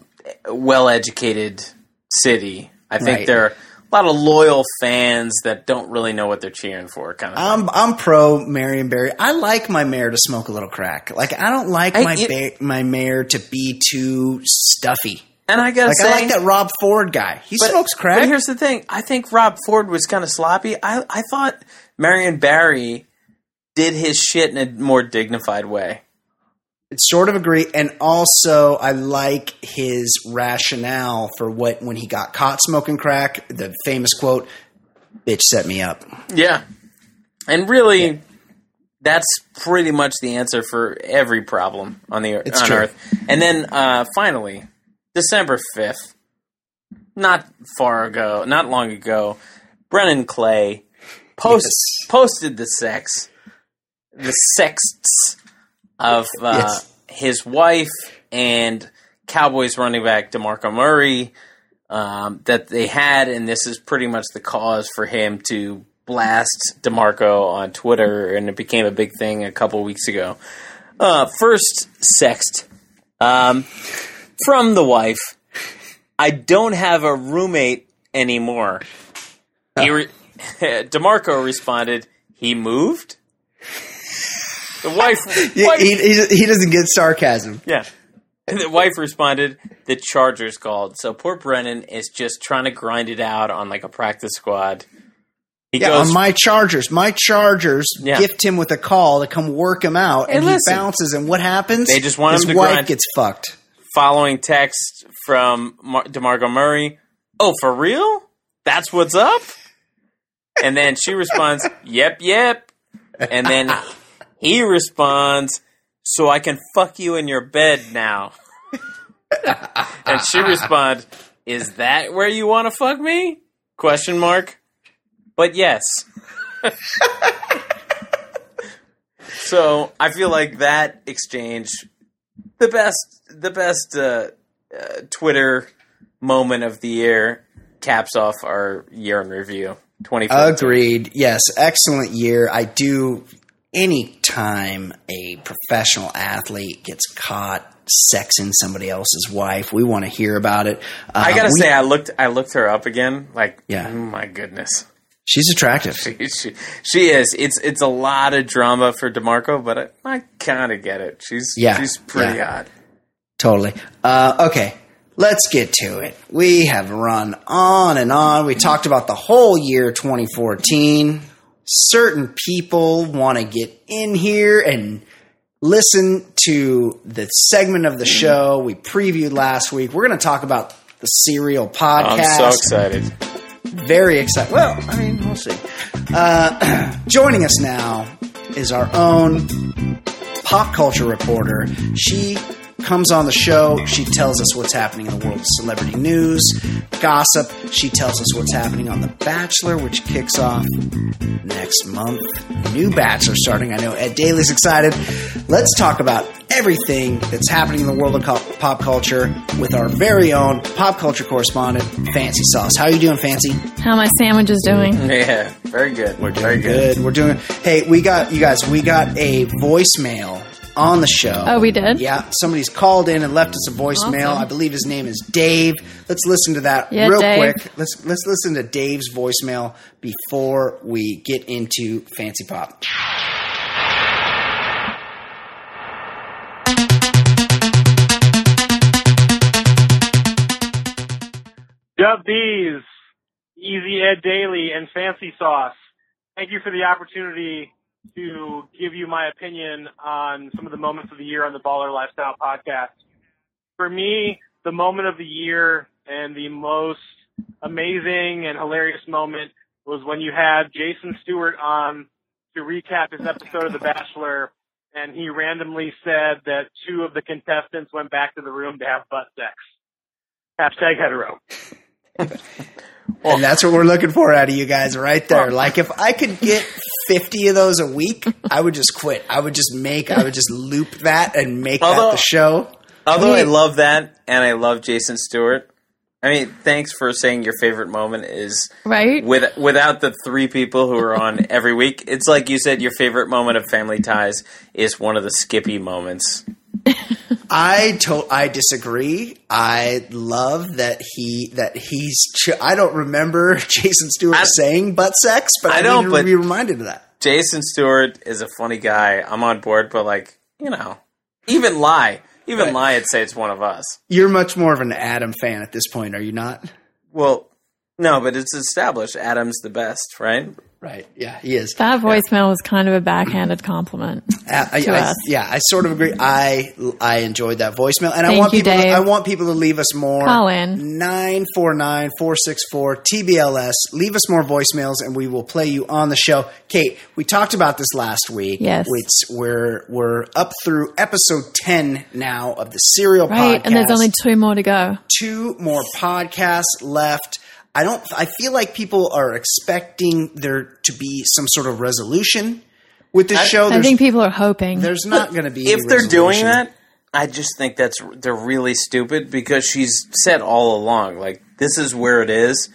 well educated city. I think
Right.
there a lot of loyal fans that don't really know what they're cheering for. Kind of.
I'm I'm pro Marion Barry. I like my mayor to smoke a little crack. Like I don't like
I-
my
it-
ba- my mayor to be too stuffy.
and I gotta
Like
say,
I like that Rob Ford guy. He
But-
smokes crack.
But here's the thing: I think Rob Ford was kind of sloppy. I I thought Marion Barry did his shit in a more dignified way.
Sort of agree and also i like his rationale for what when he got caught smoking crack the famous quote bitch set me up
Yeah, and really, that's pretty much the answer for every problem on the
It's
on
true.
Earth. And then uh, finally, December fifth, not far ago, not long ago, Brennan Clay post
Yes.
posted the sex, the sexts of uh,
Yes.
his wife and Cowboys running back Demarco Murray um, that they had, and this is pretty much the cause for him to blast Demarco on Twitter, and it became a big thing a couple weeks ago. Uh, first, sext um, from the wife. I don't have a roommate anymore. He re- Demarco responded, "He moved." The wife,
Yeah,
wife
he, he, he doesn't get sarcasm
yeah. And the wife responded, the Chargers called. So poor Brennan is just trying to grind it out on like a practice squad. He
yeah
goes,
on my chargers my chargers
Yeah.
gift him with a call to come work him out
Hey,
and
listen.
he bounces and what happens
They just want
his
him to
wife
grind.
gets fucked
following text from Mar- DeMarco Murray. Oh, for real? That's what's up? And then she responds, yep, yep. And then he responds, so I can fuck you in your bed now. and she responds, is that where you want to fuck me? Question mark. But yes. so I feel like that exchange, the best, the best uh, uh, Twitter moment of the year, caps off our year in review.
Agreed. Yes, excellent year. I do. Anytime a professional athlete gets caught sexing somebody else's wife, we want to hear about it. Uh,
I gotta
we-
say, I looked, I looked her up again. Like,
Yeah.
oh my goodness,
she's attractive.
she, she, she is. It's, it's a lot of drama for Demarco, but I, I kind of get it. She's,
Yeah,
she's pretty
yeah.
hot.
Totally. Uh, okay, let's get to it. We have run on and on. We talked about the whole year 2014. Certain people want to get in here and listen to the segment of the show we previewed last week. We're going to talk about the Serial podcast.
I'm so excited.
Very excited. Well, I mean, we'll see. Uh, joining us now is our own pop culture reporter. She comes on the show. She tells us what's happening in the world of celebrity news, gossip. She tells us what's happening on The Bachelor, which kicks off next month. New Bachelor starting. I know Ed Daly's excited. Let's talk about everything that's happening in the world of pop culture with our very own pop culture correspondent, Fancy Sauce. How are you doing, Fancy?
How my sandwich is doing?
Yeah, very good. We're very
Good. We're doing. Hey, we got you guys. We got a voicemail on the show.
Oh, we did?
Yeah, somebody's called in and left us a voicemail.
Awesome.
I believe his name is Dave. Let's listen to that
Yeah,
real
Dave.
quick. Let's let's listen to Dave's voicemail before we get into Fancy Pop.
Yo, up these? Easy Ed Daily and Fancy Sauce. Thank you for the opportunity to give you my opinion on some of the moments of the year on the Baller Lifestyle podcast. For me, the moment of the year and the most amazing and hilarious moment was when you had Jason Stewart on to recap his episode of The Bachelor and he randomly said that two of the contestants went back to the room to have butt sex. Hashtag hetero.
and that's what we're looking for out of you guys right there. Like if I could get 50 of those a week, I would just quit. I would just make, I would just loop that and make
Although-
that the show.
Although I love that, and I love Jason Stewart. I mean, thanks for saying your favorite moment is
Right?
with without the three people who are on every week. It's like you said, your favorite moment of Family Ties is one of the Skippy moments.
I to- I disagree. I love that he that he's. Ch- I don't remember Jason Stewart
I-
saying butt sex, but I,
I don't,
need to
but-
be reminded of that.
Jason Stewart is a funny guy. I'm on board, but like you know, even lie, even
Right.
lie, I'd say it's one of us.
You're much more of an Adam fan at this point, are you not?
Well, no, but it's established. Adam's the best, right?
Right. Yeah, he is.
that voicemail was kind of a backhanded compliment.
Uh, I,
to
I-
us.
yeah, I sort of agree. I I enjoyed that voicemail, and I want
you,
people. To, I want people to leave us more.
Call in.
949-464 TBLS. Leave us more voicemails, and we will play you on the show. Kate, we talked about this last week.
Yes.
It's, we're we're up through episode ten now of the Serial
Right?
podcast.
And there's only two more to go.
two more podcasts left. I don't. I feel like people are expecting there to be some sort of resolution with this
I-
show.
I
There's,
think people are hoping.
there's not going to be
if
any
they're doing that, I just think that's they're really stupid because she's said all along, like this is where it is.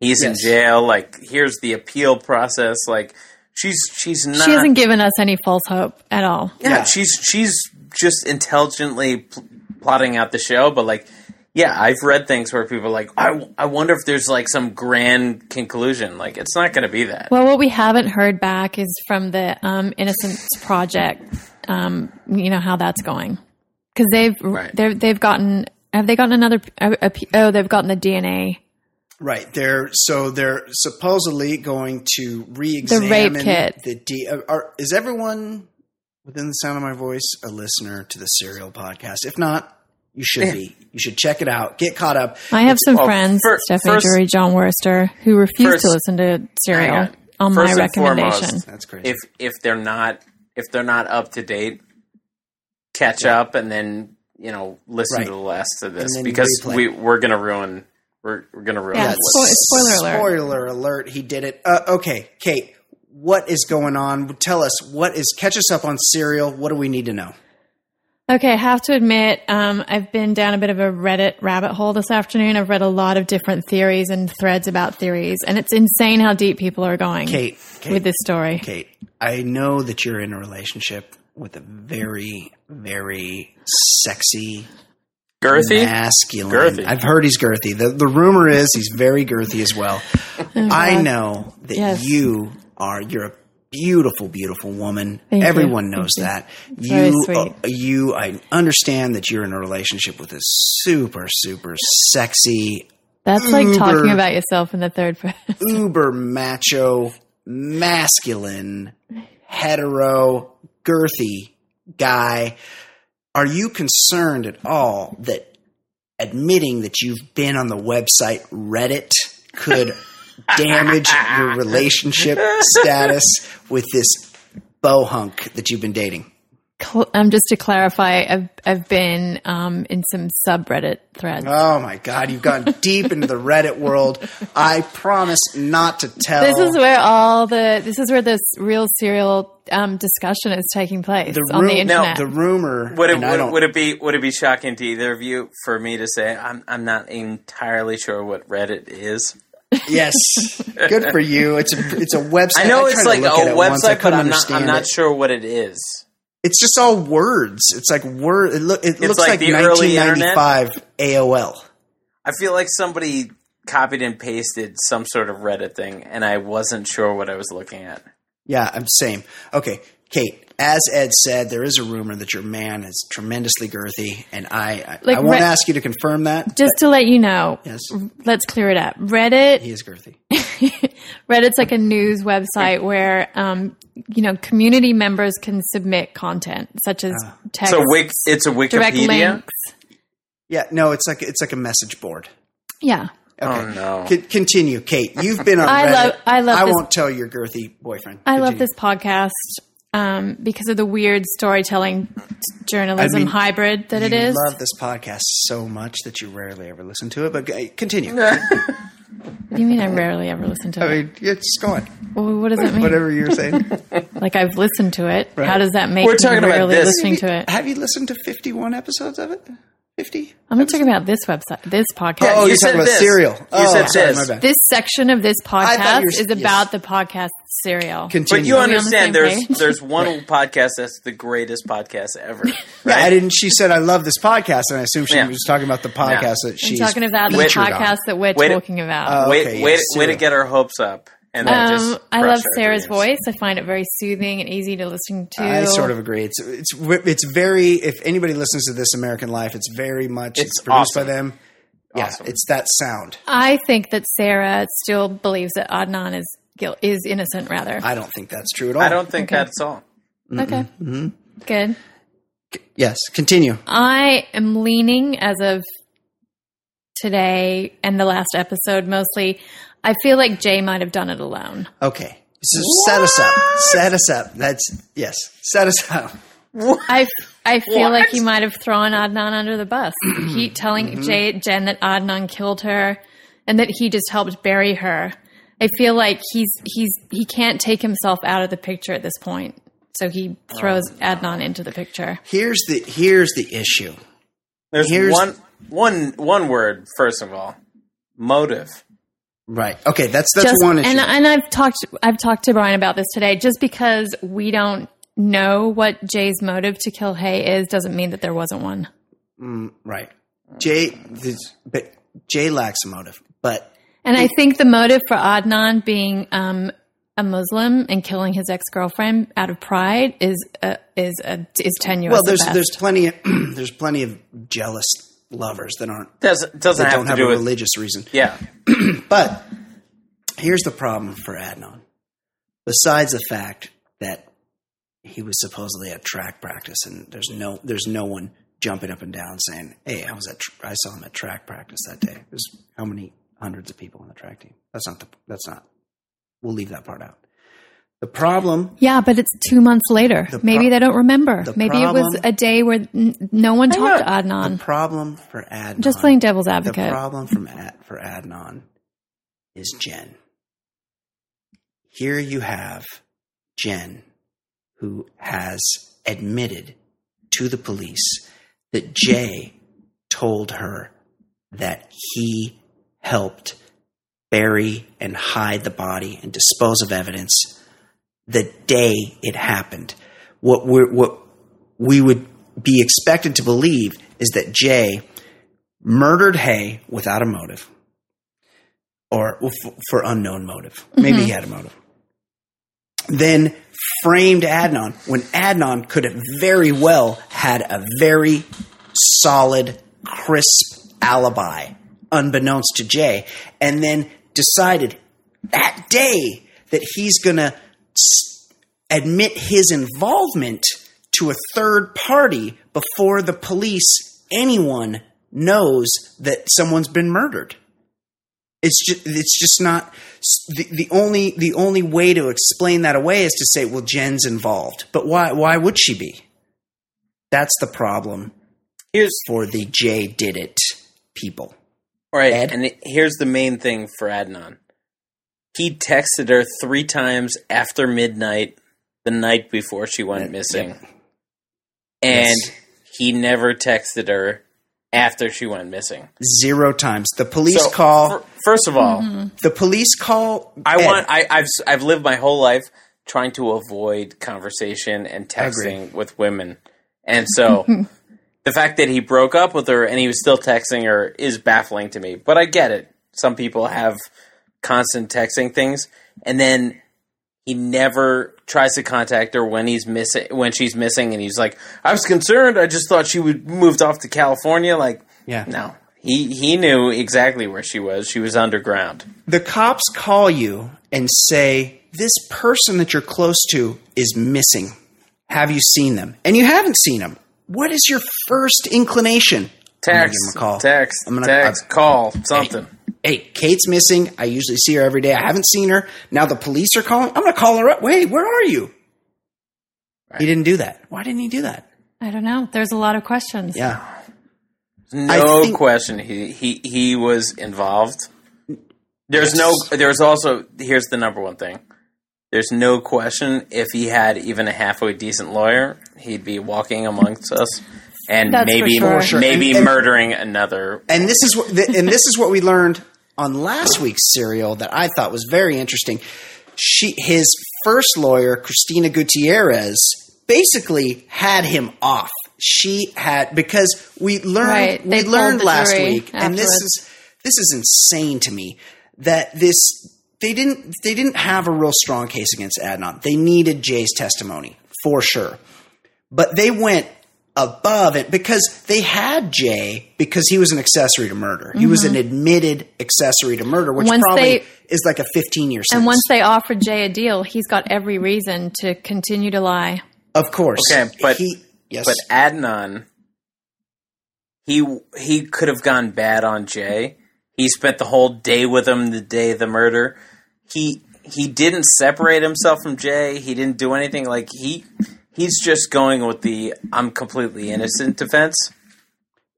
He's in jail. Like here's the appeal process. Like she's she's not.
she hasn't given us any false hope at all.
yeah,
Yeah.
she's she's just intelligently pl- plotting out the show, but like. Yeah, I've read things where people are like, I, I wonder if there's like some grand conclusion. Like, it's not going to be that.
Well, what we haven't heard back is from the um, Innocence Project. Um, you know how that's going because they've
Right.
they've they've gotten have they gotten another a, a, oh they've gotten the DNA
Right. They're so they're supposedly going to re-examine
rape kit.
The D. uh, Are, is everyone within the sound of my voice a listener to the Serial podcast? If not, you should be. You should check it out. Get caught up.
I have some
well,
friends,
fir-
Stephanie
first-
Drury, John Worcester, who refuse
First-
to listen to Serial
Hang
on my
and foremost,
recommendation.
That's crazy.
if if they're not if they're not up to date, catch up and then you know listen
Right.
to the last of this because
replay.
we we're gonna ruin we're we're gonna ruin.
Yeah,
it.
spo- spoiler alert.
Spoiler alert. He did it. Uh, okay, Kate. What is going on? Tell us what is. Catch us up on Serial. What do we need to know?
Okay, I have to admit, um, I've been down a bit of a Reddit rabbit hole this afternoon. I've read a lot of different theories and threads about theories, and it's insane how deep people are going
Kate. Kate.
with this story.
Kate, I know that you're in a relationship with a very, very sexy,
girthy.
masculine.
Girthy.
I've heard he's girthy. The, the rumor is he's very girthy as well. I know that
Yes.
you are. You're a beautiful, beautiful woman.
Thank.
Everyone
Thank
knows
you.
that. you,
sweet.
uh, you. I understand that you're in a relationship with a super, super sexy,
That's like talking about yourself in the third person.
uber macho, masculine, hetero, girthy guy. Are you concerned at all that admitting that you've been on the website Reddit could damage your relationship status with this bohunk that you've been dating?
Cl- um, just to clarify, I've I've been um, in some subreddit threads.
Oh my God, you've gone deep into the Reddit world. I promise not to tell.
This is where all the this is where this real serial um, discussion is taking place
the,
on
ru-
the internet.
the rumor.
Would it, would, would it be would it be shocking to either of you for me to say I'm I'm not entirely sure what Reddit is?
Yes, good for you. It's a it's a website.
I know
tried
it's like a
look at it
website, but I'm not I'm not sure what it is.
It's just all words. It's like word. It, look, it looks
like
like,
the early
1995 AOL.
I feel like somebody copied and pasted some sort of Reddit thing, and I wasn't sure what I was looking at.
Yeah, I'm same. Okay, Kate, as Ed said, there is a rumor that your man is tremendously girthy, and I I,
Like
I won't
re-
ask you to confirm that.
Just to let you know,
Yes.
let's clear it up. Reddit,
He is girthy.
Reddit's like a news website where, um, you know, community members can submit content such as text,
So Wik, it's a
direct
Wikipedia.
links.
Yeah, no, it's like it's like a message board.
Yeah.
Oh no!
Con- continue, Kate. You've been on.
I
Reddit.
love- I love
I
this-
won't tell your girthy boyfriend.
I love
Continue.
this podcast um, because of the weird storytelling journalism
I mean,
hybrid that it
you
is.
love this podcast so much that you rarely ever listen to it. But continue.
What do you mean I rarely ever listen to
I
it?
I mean, it's going.
Well, what does that mean?
Whatever you're saying.
Like I've listened to it.
Right.
How does that make
We're
me
talking about
rarely
this.
listening to it?
Have you listened to 51 episodes of it? 50?
I'm not talking about this website, this podcast.
Oh,
you
you're
said
talking about
this.
serial.
You
oh,
said
sorry,
this.
my bad.
this section of this podcast
were-
is
yes.
about the podcast serial.
Continue.
But you
Are we on the
understand there's
page?
there's one podcast that's the greatest podcast ever.
Yeah, I didn't. She said, "I love this podcast," and I assume she
Yeah.
was talking about the podcast that
I'm
she's
talking about the
featured on.
podcast that we're
Wait-
talking about.
Oh,
wait,
okay,
wait,
yes,
way to get our hopes up, and then
um,
just
I love Sarah's
dreams.
voice. I find it very soothing and easy to listen to.
I sort of agree. It's it's it's very. If anybody listens to this American Life, it's very much. It's,
It's
produced
awesome.
by them. Yeah,
Awesome.
it's that sound.
I think that Sarah still believes that Adnan is guilt is innocent. Rather,
I don't think that's true at all.
I don't think
Okay.
that's all.
okay,
Mm-hmm.
good.
Yes, continue.
I am leaning as of today and the last episode mostly. I feel like Jay might have done it alone.
Okay, so set us up. Set us up. That's yes. Set us up.
I, I feel
What?
like he might have thrown Adnan under the bus. he telling
Mm-hmm.
Jay, Jen that Adnan killed her and that he just helped bury her. I feel like he's he's he can't take himself out of the picture at this point. So he throws
Oh.
Adnan into the picture.
Here's the here's the issue.
There's
Here's-
one one one word. First of all, motive.
Right. Okay. That's that's
just
one issue.
and and I've talked I've talked to Brian about this today. Just because we don't know what Jay's motive to kill Hae is doesn't mean that there wasn't one.
Mm, right. Jay, this- but Jay lacks a motive. But
And I think the motive for Adnan being um, a Muslim and killing his ex girlfriend out of pride is uh, is uh, is tenuous.
well, there's
best.
there's plenty of there's plenty of jealous lovers that aren't
Doesn't doesn't
that
have
don't
to
have
do
a
with
religious reason.
yeah.
But here's the problem for Adnan. Besides the fact that he was supposedly at track practice, and there's no there's no one jumping up and down saying, "Hey, I was at tr- I saw him at track practice that day." There's how many hundreds of people on the track team? That's not the that's not. We'll leave that part out. The problem
yeah, but it's two months later.
The
Maybe
pro-
they don't remember.
the
Maybe it was a day where n- no one talked to Adnan.
the problem for Adnan
Just playing devil's advocate.
The problem from Ad, for Adnan is Jen. Here you have Jen, who has admitted to the police that Jay told her that he helped bury and hide the body and dispose of evidence the day it happened. What we're, what we would be expected to believe is that Jay murdered Hae without a motive or f- for unknown motive. Maybe he mm-hmm. had a motive. Then framed Adnan when Adnan could have very well had a very solid, crisp alibi, unbeknownst to Jay, and then decided that day that he's going to admit his involvement to a third party before the police, anyone knows that someone's been murdered. It's just, it's just not the, the only the only way to explain that away is to say, well, Jen's involved, but why why would she be? That's the problem
Here's
for the Jay did it people.
right,
Ed?
and here's the main thing for Adnan. He texted her three times after midnight the night before she went
Yep.
missing, and
Yes.
he never texted her after she went missing.
Zero times. The police
So,
call.
fir- first of all, mm-hmm.
the police call.
I
Ed.
want. I, I've I've lived my whole life trying to avoid conversation and texting with women, and so the fact that he broke up with her and he was still texting her is baffling to me. But I get it. Some people have constant texting things, and then he never tries to contact her when he's missing when she's missing, and he's like, "I was concerned. I just thought she would moved off to California." Like,
Yeah.
no, he he knew exactly where she was. She was underground.
The cops call you and say, This person that you're close to is missing. Have you seen them? And you haven't seen them. What is your first inclination? I'm
Text,
a call.
text,
I'm gonna-
text, call, something.
Hey, Kate's missing. I usually see her every day. I haven't seen her. Now the police are calling. I'm going to call her up. Wait, where are you? He didn't do that. Why didn't he do that?
I don't know. There's a lot of questions.
Yeah.
No
think-
question. He he he was involved. There's no. There's also. Here's the number one thing. There's no question. If he had even a halfway decent lawyer, he'd be walking amongst us, and
That's
maybe
sure. Sure.
maybe
And- and-
murdering another.
And this is what and this is what we learned on last week's serial that I thought was very interesting. She his first lawyer, Christina Gutierrez, basically had him off. She had because we learned
Right.
we learned last week, and this is this is insane to me that this they didn't they didn't have a real strong case against Adnan. They needed Jay's testimony for sure, but they went above it because they had Jay because he was an accessory to murder. He was an admitted accessory to murder, which
Mm-hmm. Once
probably
they-
is like a 15 year sentence.
And once they offered Jay a deal, he's got every reason to continue to lie.
of course,
Okay, but
he yes,
But Adnan, he he could have gone bad on Jay. He spent the whole day with him the day of the murder. He he didn't separate himself from Jay. He didn't do anything like he he's just going with the I'm completely innocent defense.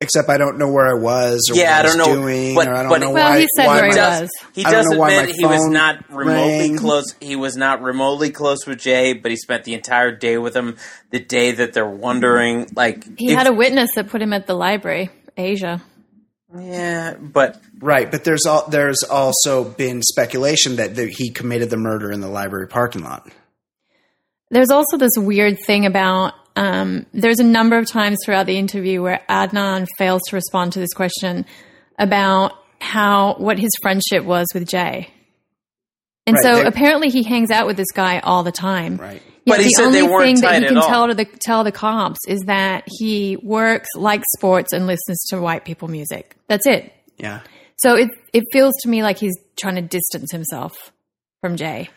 except I don't know where I was or
Yeah,
what
I don't know,
doing
but-
or I don't
but-
know
Well,
why.
he said
why
where he
does,
was.
he
I don't
does
know why my
admit he was not remotely
rang.
close. He was not remotely close with Jay, but he spent the entire day with him. The day that they're wondering, like
He
if-
had a witness that put him at the library, Asia.
yeah, but
Right, but there's all, there's also been speculation that the, he committed the murder in the library parking lot.
There's also this weird thing about um, there's a number of times throughout the interview where Adnan fails to respond to this question about how what his friendship was with Jay. And
Right,
so apparently he hangs out with this guy all the time.
Right.
Yet
But he
the
said
only
they weren't
thing that
at
can
all.
tell to the tell the cops is that he works, likes sports, and listens to white people music. That's it.
Yeah.
So it it feels to me like he's trying to distance himself from Jay.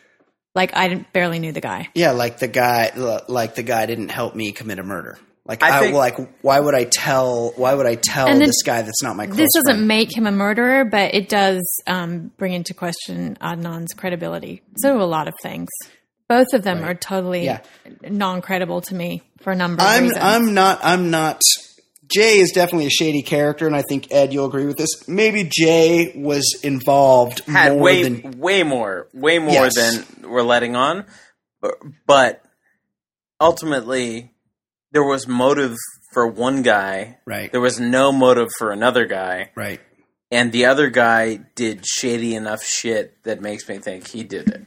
Like I didn't, barely knew the guy.
Yeah, like the guy, like the guy didn't help me commit a murder. Like,
I
I,
think-
like, why would I tell? Why would I tell
then-
this guy that's not my close
This doesn't
friend?
make him a murderer, but it does um, bring into question Adnan's credibility. So a lot of things. Both of them are totally
Yeah.
non-credible to me for a number of
I'm,
reasons.
I'm not, I'm not. Jay is definitely a shady character, and I think Ed, you'll agree with this. Maybe Jay was involved
had
more
way
than
way more way more
Yes.
than we're letting on but, but ultimately there was motive for one guy
right,
there was no motive for another guy
right.
and the other guy did shady enough shit that makes me think he did it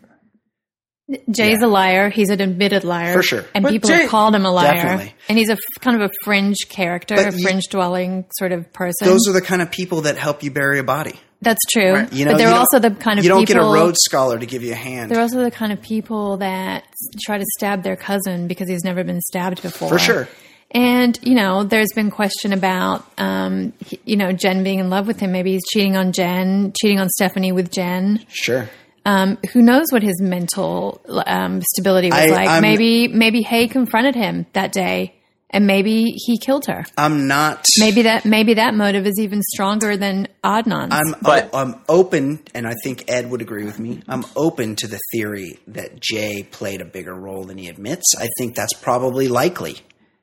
Jay's a liar. He's an admitted liar.
For sure.
And
But
people
Jay-
have called him a liar.
Definitely.
And he's a f- kind of a fringe character,
But
a
you-
fringe dwelling sort of person.
Those are the kind of people that help you bury a body.
That's true.
Right.
You know,
but they're
you
also the kind of
you don't
people.
get a Rhodes Scholar to give you a hand.
They're also the kind of people that try to stab their cousin because he's never been stabbed before.
For sure.
And, you know, there's been question about, um, he- you know, Jen being in love with him. Maybe he's cheating on Jen, cheating on Stephanie with Jen.
Sure.
Um, who knows what his mental um, stability was
I-
like?
I'm-
maybe, maybe Hae confronted him that day, and maybe he killed her.
I'm not.
Maybe that, maybe that motive is even stronger than Adnan's.
I'm
But-
I'm open, and I think Ed would agree with me. I'm open to the theory that Jay played a bigger role than he admits. I think that's probably likely.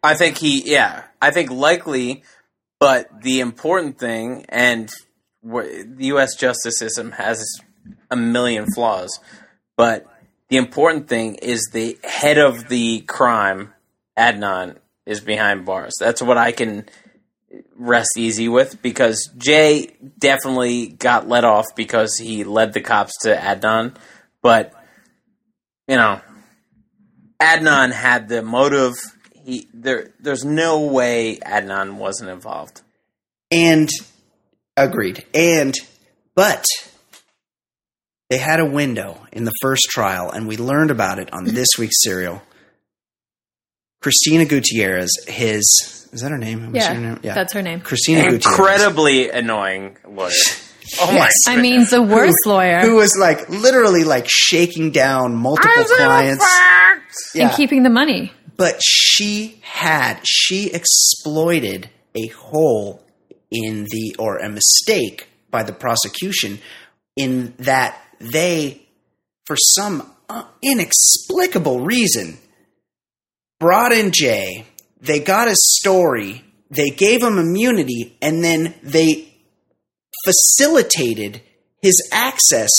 i think he yeah i think likely but the important thing and wh- the us justice system has a million flaws. But the important thing is the head of the crime adnan is behind bars. That's what i can rest easy with because jay definitely got let off because he led the cops to adnan. But you know adnan had the motive. He there there's no way adnan wasn't involved.
And agreed. And but they had a window in the first trial, and we learned about it on this week's serial. Christina Gutierrez, his is that her name? Am I saying her
Yeah, that's her name.
Christina Gutierrez.
Incredibly annoying lawyer. Oh
Yes.
my!
I mean, the worst lawyer.
Who was like literally like shaking down multiple clients.
and keeping the money.
but she had she exploited a hole in the or a mistake by the prosecution in that they for some uh, inexplicable reason brought in Jay they got his story they gave him immunity and then they facilitated his access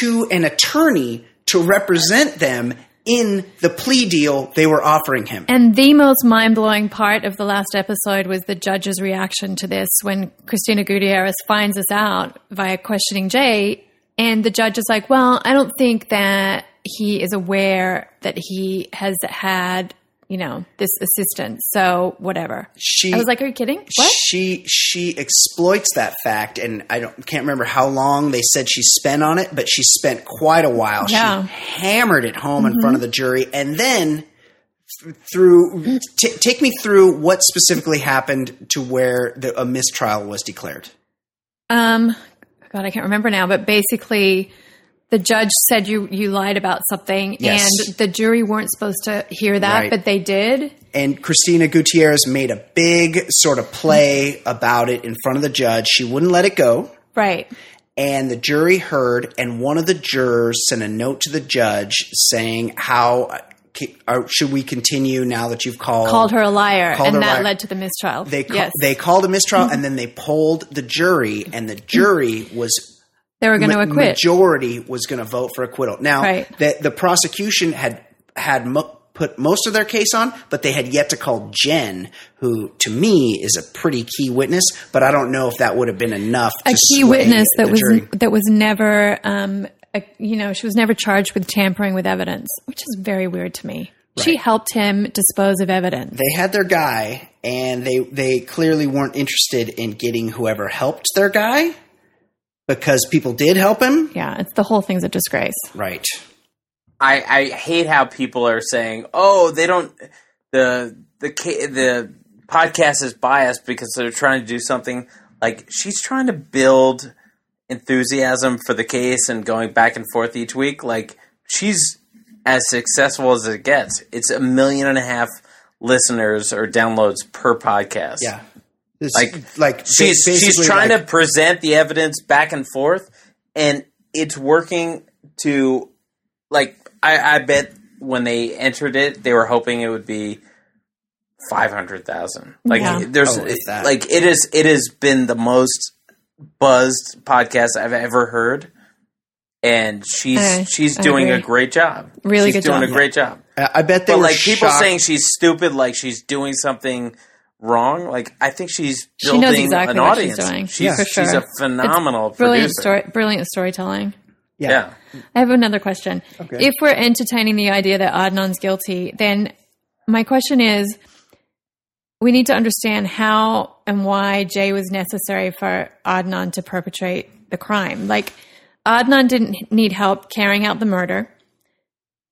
to an attorney to represent them in the plea deal they were offering him.
And the most mind blowing part of the last episode was the judge's reaction to this when Christina Gutierrez finds this out via questioning Jay. And the judge is like, Well, I don't think that he is aware that he has had, you know, this assistance. So whatever.
She
I was like, Are you kidding? What?
She she exploits that fact, and I don't can't remember how long they said she spent on it, but she spent quite a while.
Yeah.
She hammered it home in front of the jury, and then through t- take me through what specifically happened to where the, a mistrial was declared.
Um, God, I can't remember now, but basically, the judge said you you lied about something,
Yes.
and the jury weren't supposed to hear that,
Right.
but they did.
And Christina Gutierrez made a big sort of play about it in front of the judge. She wouldn't let it go.
Right.
and the jury heard, and one of the jurors sent a note to the judge saying, "How or should we continue now that you've called?"
Called her a liar,
her
and that
liar.
led to the mistrial.
They ca-
yes,
they called a mistrial, and then they polled the jury, and the jury was
they were going to
ma-
acquit.
majority was going to vote for acquittal. Now,
Right.
the, the prosecution had had mo- put most of their case on, but they had yet to call Jen, who to me is a pretty key witness. But I don't know if that would have been enough.
a key witness that was
jury.
that was never, um, you know, she was never charged with tampering with evidence, which is very weird to me. She helped him dispose of evidence.
they had their guy and they they clearly weren't interested in getting whoever helped their guy because people did help him
yeah, it's the whole thing's a disgrace.
right
I, I hate how people are saying, "Oh, they don't the the the podcast is biased because they're trying to do something." Like she's trying to build enthusiasm for the case and going back and forth each week. Like she's as successful as it gets. It's a million and a half listeners or downloads per podcast.
yeah This-
Like,
like
she's she's trying
like-
to present the evidence back and forth, and it's working to like I, I bet when they entered it, they were hoping it would be five hundred thousand. Like
Yeah.
there's
Oh, if
like it is it has been the most buzzed podcast I've ever heard. And she's
I-
she's
I
doing a great job.
Really
she's
good
doing
job.
a great job.
I I bet they
But
were
like people
shocked.
saying she's stupid, like she's doing something wrong. Like I think she's
She
building
knows exactly
an
what she's
audience.
doing.
She's,
Yeah,
she's
sure.
a phenomenal
Brilliant
producer.
story, brilliant storytelling.
Yeah.
I have another question.
Okay.
If we're entertaining the idea that Adnan's guilty, then my question is we need to understand how and why Jay was necessary for Adnan to perpetrate the crime. Like, Adnan didn't need help carrying out the murder,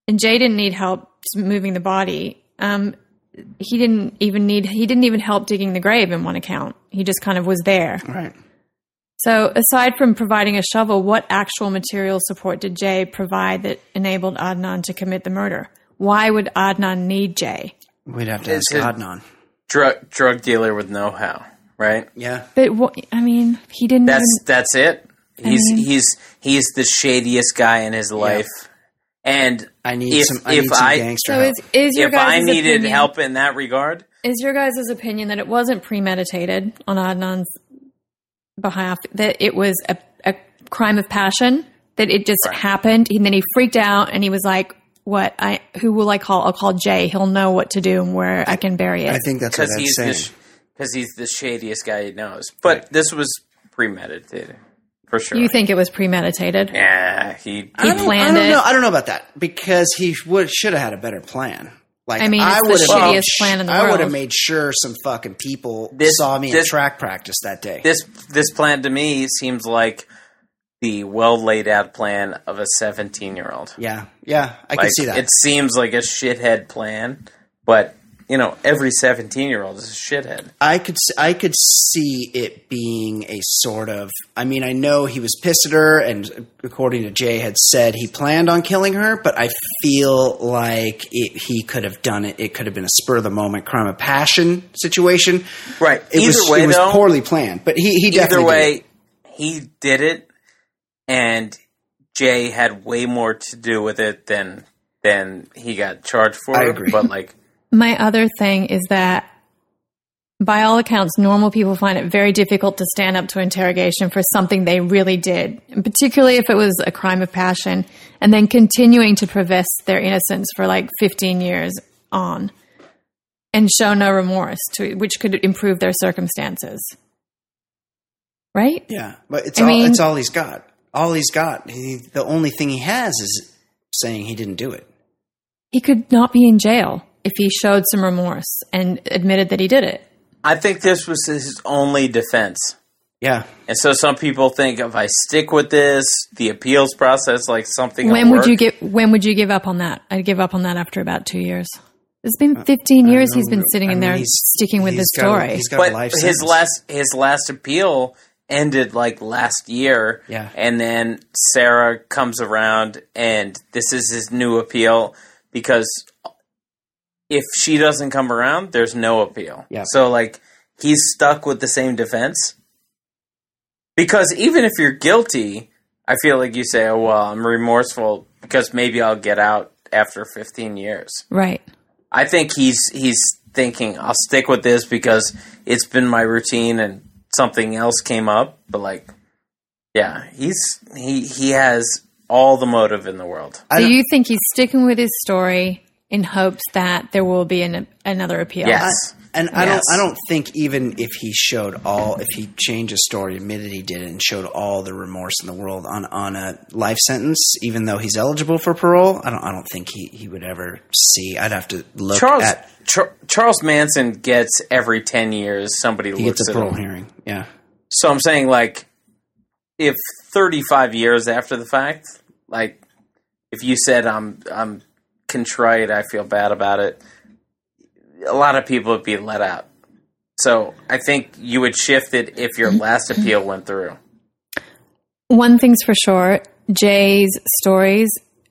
and Jay didn't need help moving the body. Um, he didn't even need, he didn't even help digging the grave in one account. He just kind of was there.
right
So, aside from providing a shovel, what actual material support did Jay provide that enabled Adnan to commit the murder? Why would Adnan need Jay?
we'd have to ask
his-
Adnan
Drug drug dealer with know how, right?
yeah
But what, I mean, he didn't.
That's
even,
that's it. He's
mean-
he's he's the shadiest guy in his life. And
I need
if
some I
if
need some
I
gangster
so,
help.
is, is your
if
guys'
I needed
opinion,
help in that regard,
Is your guys' opinion that it wasn't premeditated on Adnan's behalf? That it was a, a crime of passion? That it just
Right.
happened, and then he freaked out, and he was like, "What? I who will I call? I'll call Jay. He'll know what to do and where I can bury it."
I think that's what
because
I'm
he's
saying
the because he's the shadiest guy he knows. But
Right.
this was premeditated for sure.
you think it was premeditated?
Yeah, he.
He
I
planned
I don't
it.
know. I don't know about that because he would should have had a better plan. Like
I mean, it's the
would have
shittiest
made,
plan in the
I would have made sure some fucking people
This-
saw me
this-
at track practice that day.
this this plan to me seems like the well laid out plan of a 17 year old.
Yeah, yeah, I
Like,
can see that.
It seems like a shithead plan, but you know, every 17 year old is a shithead.
I could I could see it being a sort of. I mean, I know he was pissed at her, and according to Jay, had said he planned on killing her. But I feel like it, he could have done it. It could have been a spur of the moment crime of passion situation.
Right.
It
Either
was
way,
it was
though,
poorly planned, but he he
either
definitely did
way,
it.
he did it, and Jay had way more to do with it than than he got charged for.
I agree.
But like,
My other thing is that, by all accounts, normal people find it very difficult to stand up to interrogation for something they really did, particularly if it was a crime of passion, and then continuing to profess their innocence for like 15 years on and show no remorse, to, which could improve their circumstances. Right?
Yeah, but it's
I
all
mean-
it's all he's got. All he's got. He, the only thing he has is saying he didn't do it.
He could not be in jail if he showed some remorse and admitted that he did it.
I think this was his only defense.
Yeah,
And so some people think if I stick with this, the appeals process, like something.
when
will
would you
work.
get when would you give up on that i'd give up on that after about two years it's been uh, 15 years he's been
don't-
sitting
I
in
mean,
there
he's-
sticking with the
he's got a-
story
he's got a
But
life
his
sentence.
last his last appeal ended like last year.
Yeah.
And then Sarah comes around and this is his new appeal because if she doesn't come around, there's no appeal.
Yeah.
So like he's stuck with the same defense. Because even if you're guilty, I feel like you say, "Oh well, I'm remorseful because maybe I'll get out after 15 years."
right
I think he's he's thinking I'll stick with this because it's been my routine and something else came up. But like, yeah, he's he he has all the motive in the world.
I
do
don't-
you think he's sticking with his story in hopes that there will be an, another appeal
Yes,
And I
Yes.
don't I don't think even if he showed all if he changed his story, admitted he did it and showed all the remorse in the world on, on a life sentence, even though he's eligible for parole, I don't I don't think he, he would ever see. I'd have to look
Charles
at
Char- Charles Manson gets every ten years somebody
he
looks
gets a
at
parole
him.
hearing. Yeah.
So I'm saying like, if 35 years after the fact, like, if you said I'm I'm contrite, I feel bad about it, a lot of people would be let out. So I think you would shift it if your last appeal went through.
one thing's for sure jay's stories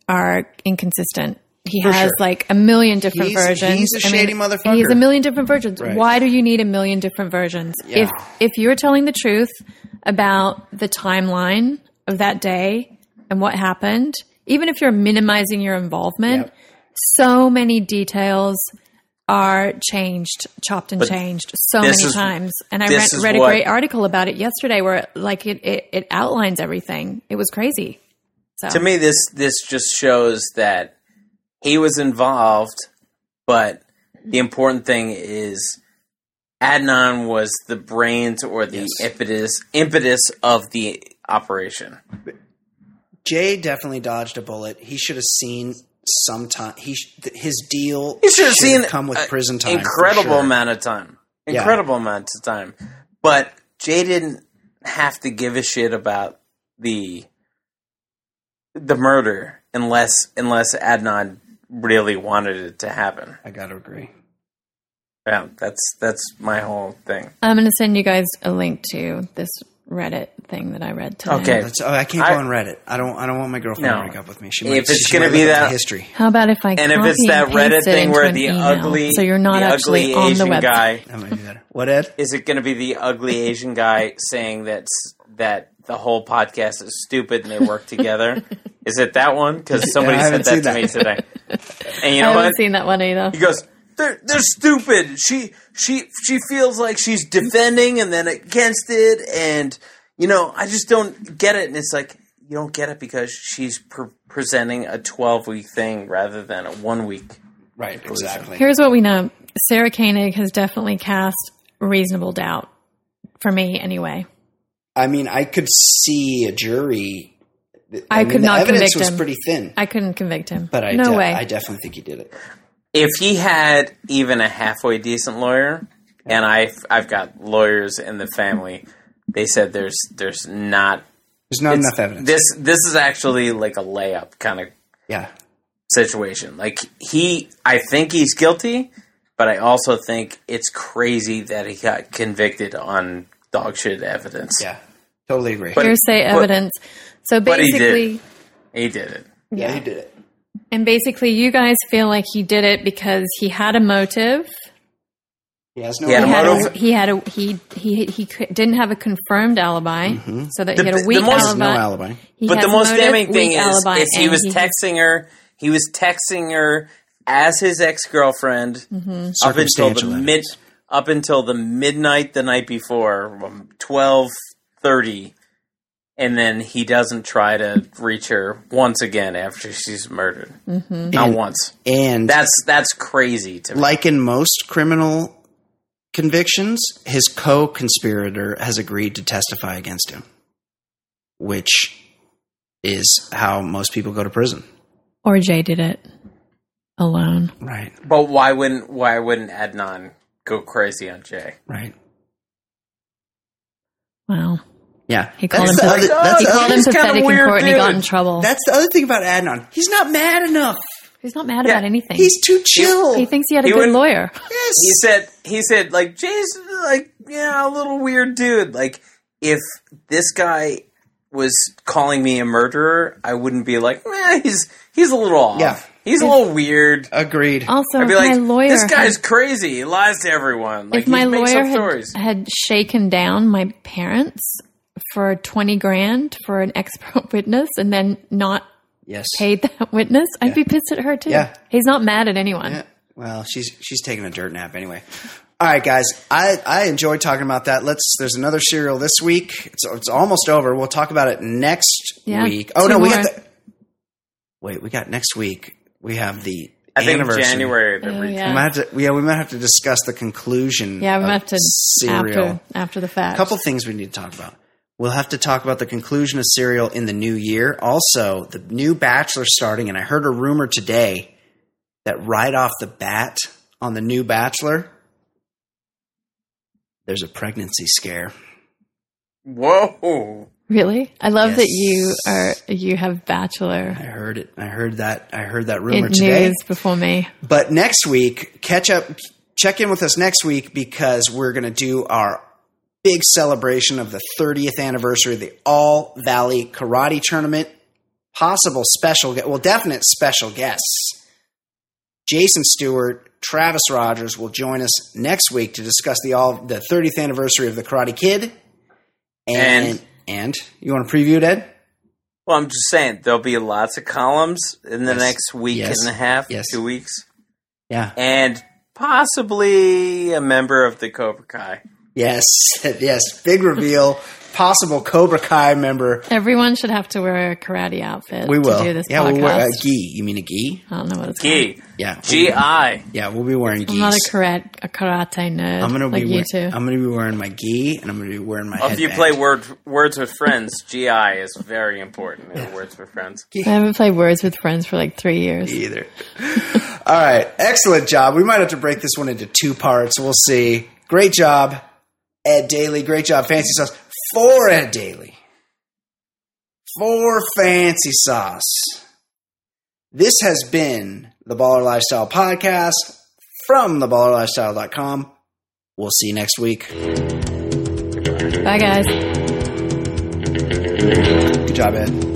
are inconsistent he
For
has
sure.
like a million different
He's-
versions.
he's a
I mean,
shady motherfucker.
He has a million different versions.
Right.
Why do you need a million different versions?
Yeah.
If if you're telling the truth about the timeline of that day and what happened, even if you're minimizing your involvement,
Yep.
so many details are changed, chopped and
But
changed so many
is-
times. And I read, read a
what-
great article about it yesterday where like it, it, it outlines everything. It was crazy. So
To me, this this just shows that he was involved, but the important thing is Adnan was the brains or the
Yes.
impetus impetus of the operation.
Jay definitely dodged a bullet. He should have seen some time. He his deal.
he should have seen
come with prison time.
Incredible
sure.
amount of time.
Yeah.
Incredible amount of time. But Jay didn't have to give a shit about the the murder unless unless Adnan really wanted it to happen.
I got to agree.
Yeah, that's that's my whole thing.
I'm going to send you guys a link to this Reddit thing that I read today.
Okay.
That's, oh, I can't
I-
go on Reddit. I don't. I don't want my girlfriend
No.
to break up with me. She
If it's gonna be that-
history.
How about if I
And if it's that Reddit thing where the
email,
ugly,
so you're not
the
actually
ugly
on the
Asian
website.
guy,
That might be better. What Ed?
is it going to be the ugly Asian guy saying that that the whole podcast is stupid and they work together? is it that one? Because somebody
I
said
haven't
that to me today. And you know I
haven't
what?
seen that one either.
He goes, "They're they're stupid." She she she feels like she's defending and then against it, and you know, I just don't get it. And it's like you don't get it because she's pre- presenting a twelve week thing rather than a one week.
Right. Exactly.
Here's what we know: Sarah Koenig has definitely cast reasonable doubt for me, anyway.
I mean, I could see a jury.
I
mean,
could
the
not
evidence
convict
was
him.
pretty thin,
I couldn't convict him.
but I
no
de-
way.
I definitely think he did it.
If he had even a halfway decent lawyer, and I I've got lawyers in the family, they said there's there's not
There's not enough evidence.
This this is actually like a layup kind of
yeah.
situation. Like he, I think he's guilty, but I also think it's crazy that he got convicted on dog shit evidence.
Yeah. Totally agree.
But-
Hearsay
but-
evidence. So
but he did.
basically,
He did it.
yeah, he did it.
And basically, you guys feel like he did it because he had a motive.
He has no
He had a
He had
motive?
a, he had a he he he didn't have a confirmed alibi, so that
The-
he had a weak
most-
alibi.
No alibi.
He
but the most
motive,
damning thing
weak
is, is he was
has-
texting her. He was texting her as his ex girlfriend
Mm-hmm.
up until the mid up until the midnight the night before, um, twelve thirty, and then he doesn't try to reach her once again after she's murdered. Mm-hmm. Not
And-
once.
And
That's that's crazy to me.
like in most criminal convictions, his co-conspirator has agreed to testify against him, which is how most people go to prison.
or Jay did it alone.
Right.
But why wouldn't why wouldn't Adnan go crazy on Jay?
Right.
Wow,
Yeah.
he called him
That's the
pathetic.
other- that's
he
the
called
other-
him
he's kinda
pathetic in
weird
court, and he got in trouble.
That's the other thing about Adnan. He's not mad enough.
He's not mad
Yeah,
about anything.
He's too chill.
he thinks he had a
He
good
wouldn't-
lawyer.
yes.
He said he said like Jay's like yeah a little weird dude. Like if this guy was calling me a murderer, I wouldn't be like eh, he's he's a little off.
Yeah.
He's a little weird.
Agreed.
Also,
I'd be
my
like,
lawyer.
this guy's
had-
crazy. He lies to everyone. Like
if my
he makes
lawyer had, had shaken down my parents for 20 grand for an expert witness and then not
yes.
paid that witness, I'd be pissed at her too.
Yeah.
He's not mad at anyone.
Yeah. Well, she's she's taking a dirt nap anyway. All right, guys. I I enjoyed talking about that. Let's. There's another serial this week. It's it's almost over. We'll talk about it next
Yeah,
week. Oh
two
no, we got the. Wait, we got next week. We have the
I think
anniversary.
January. the
Oh,
re-
yeah.
We might have to. Yeah, we might have to discuss the conclusion.
Yeah, we might have to
serial.
after after the fact.
A couple things we need to talk about. We'll have to talk about the conclusion of Serial in the new year. Also, the new Bachelor starting, and I heard a rumor today that right off the bat on the new Bachelor, there's a pregnancy scare.
Whoa.
Really? I love that you are you have bachelor
I heard it. I heard that. I heard that rumor
in
today.
news before me.
But next week, catch up, check in with us next week because we're going to do our big celebration of the 30th anniversary of the All Valley Karate Tournament. Possible special, well, definite special guests. Jason Stewart, Travis Rogers will join us next week to discuss the all the 30th anniversary of the Karate Kid. And
And-
and you want to preview it, Ed?
Well, I'm just saying there'll be lots of columns in the
Yes.
next week
Yes.
and a half,
Yes.
two weeks,
Yeah.
and possibly a member of the Cobra Kai.
Yes. Yes. Big reveal. Possible Cobra Kai member.
Everyone should have to wear a karate outfit
We will.
to do this
yeah,
podcast.
we'll wear a gi. You mean a gi?
I don't know what it's called.
Gi.
Yeah.
G.I.
Yeah, we'll be wearing
I'm not a karate, a karate nerd
I'm gonna
like
be
you
wear-
two.
I'm gonna be wearing my gi and I'm gonna be wearing my.
Well, if you play word, Words with Friends, GI is very important in Words with Friends.
I haven't played Words with Friends for like three years.
either. All right, excellent job. We might have to break this one into two parts. We'll see. Great job, Ed Daly. Great job, Fancy Sauce. For Ed Daly. For Fancy Sauce. This has been the Baller Lifestyle Podcast from theballerlifestyle.com. We'll see you next week.
Bye, guys.
Good job, Ed.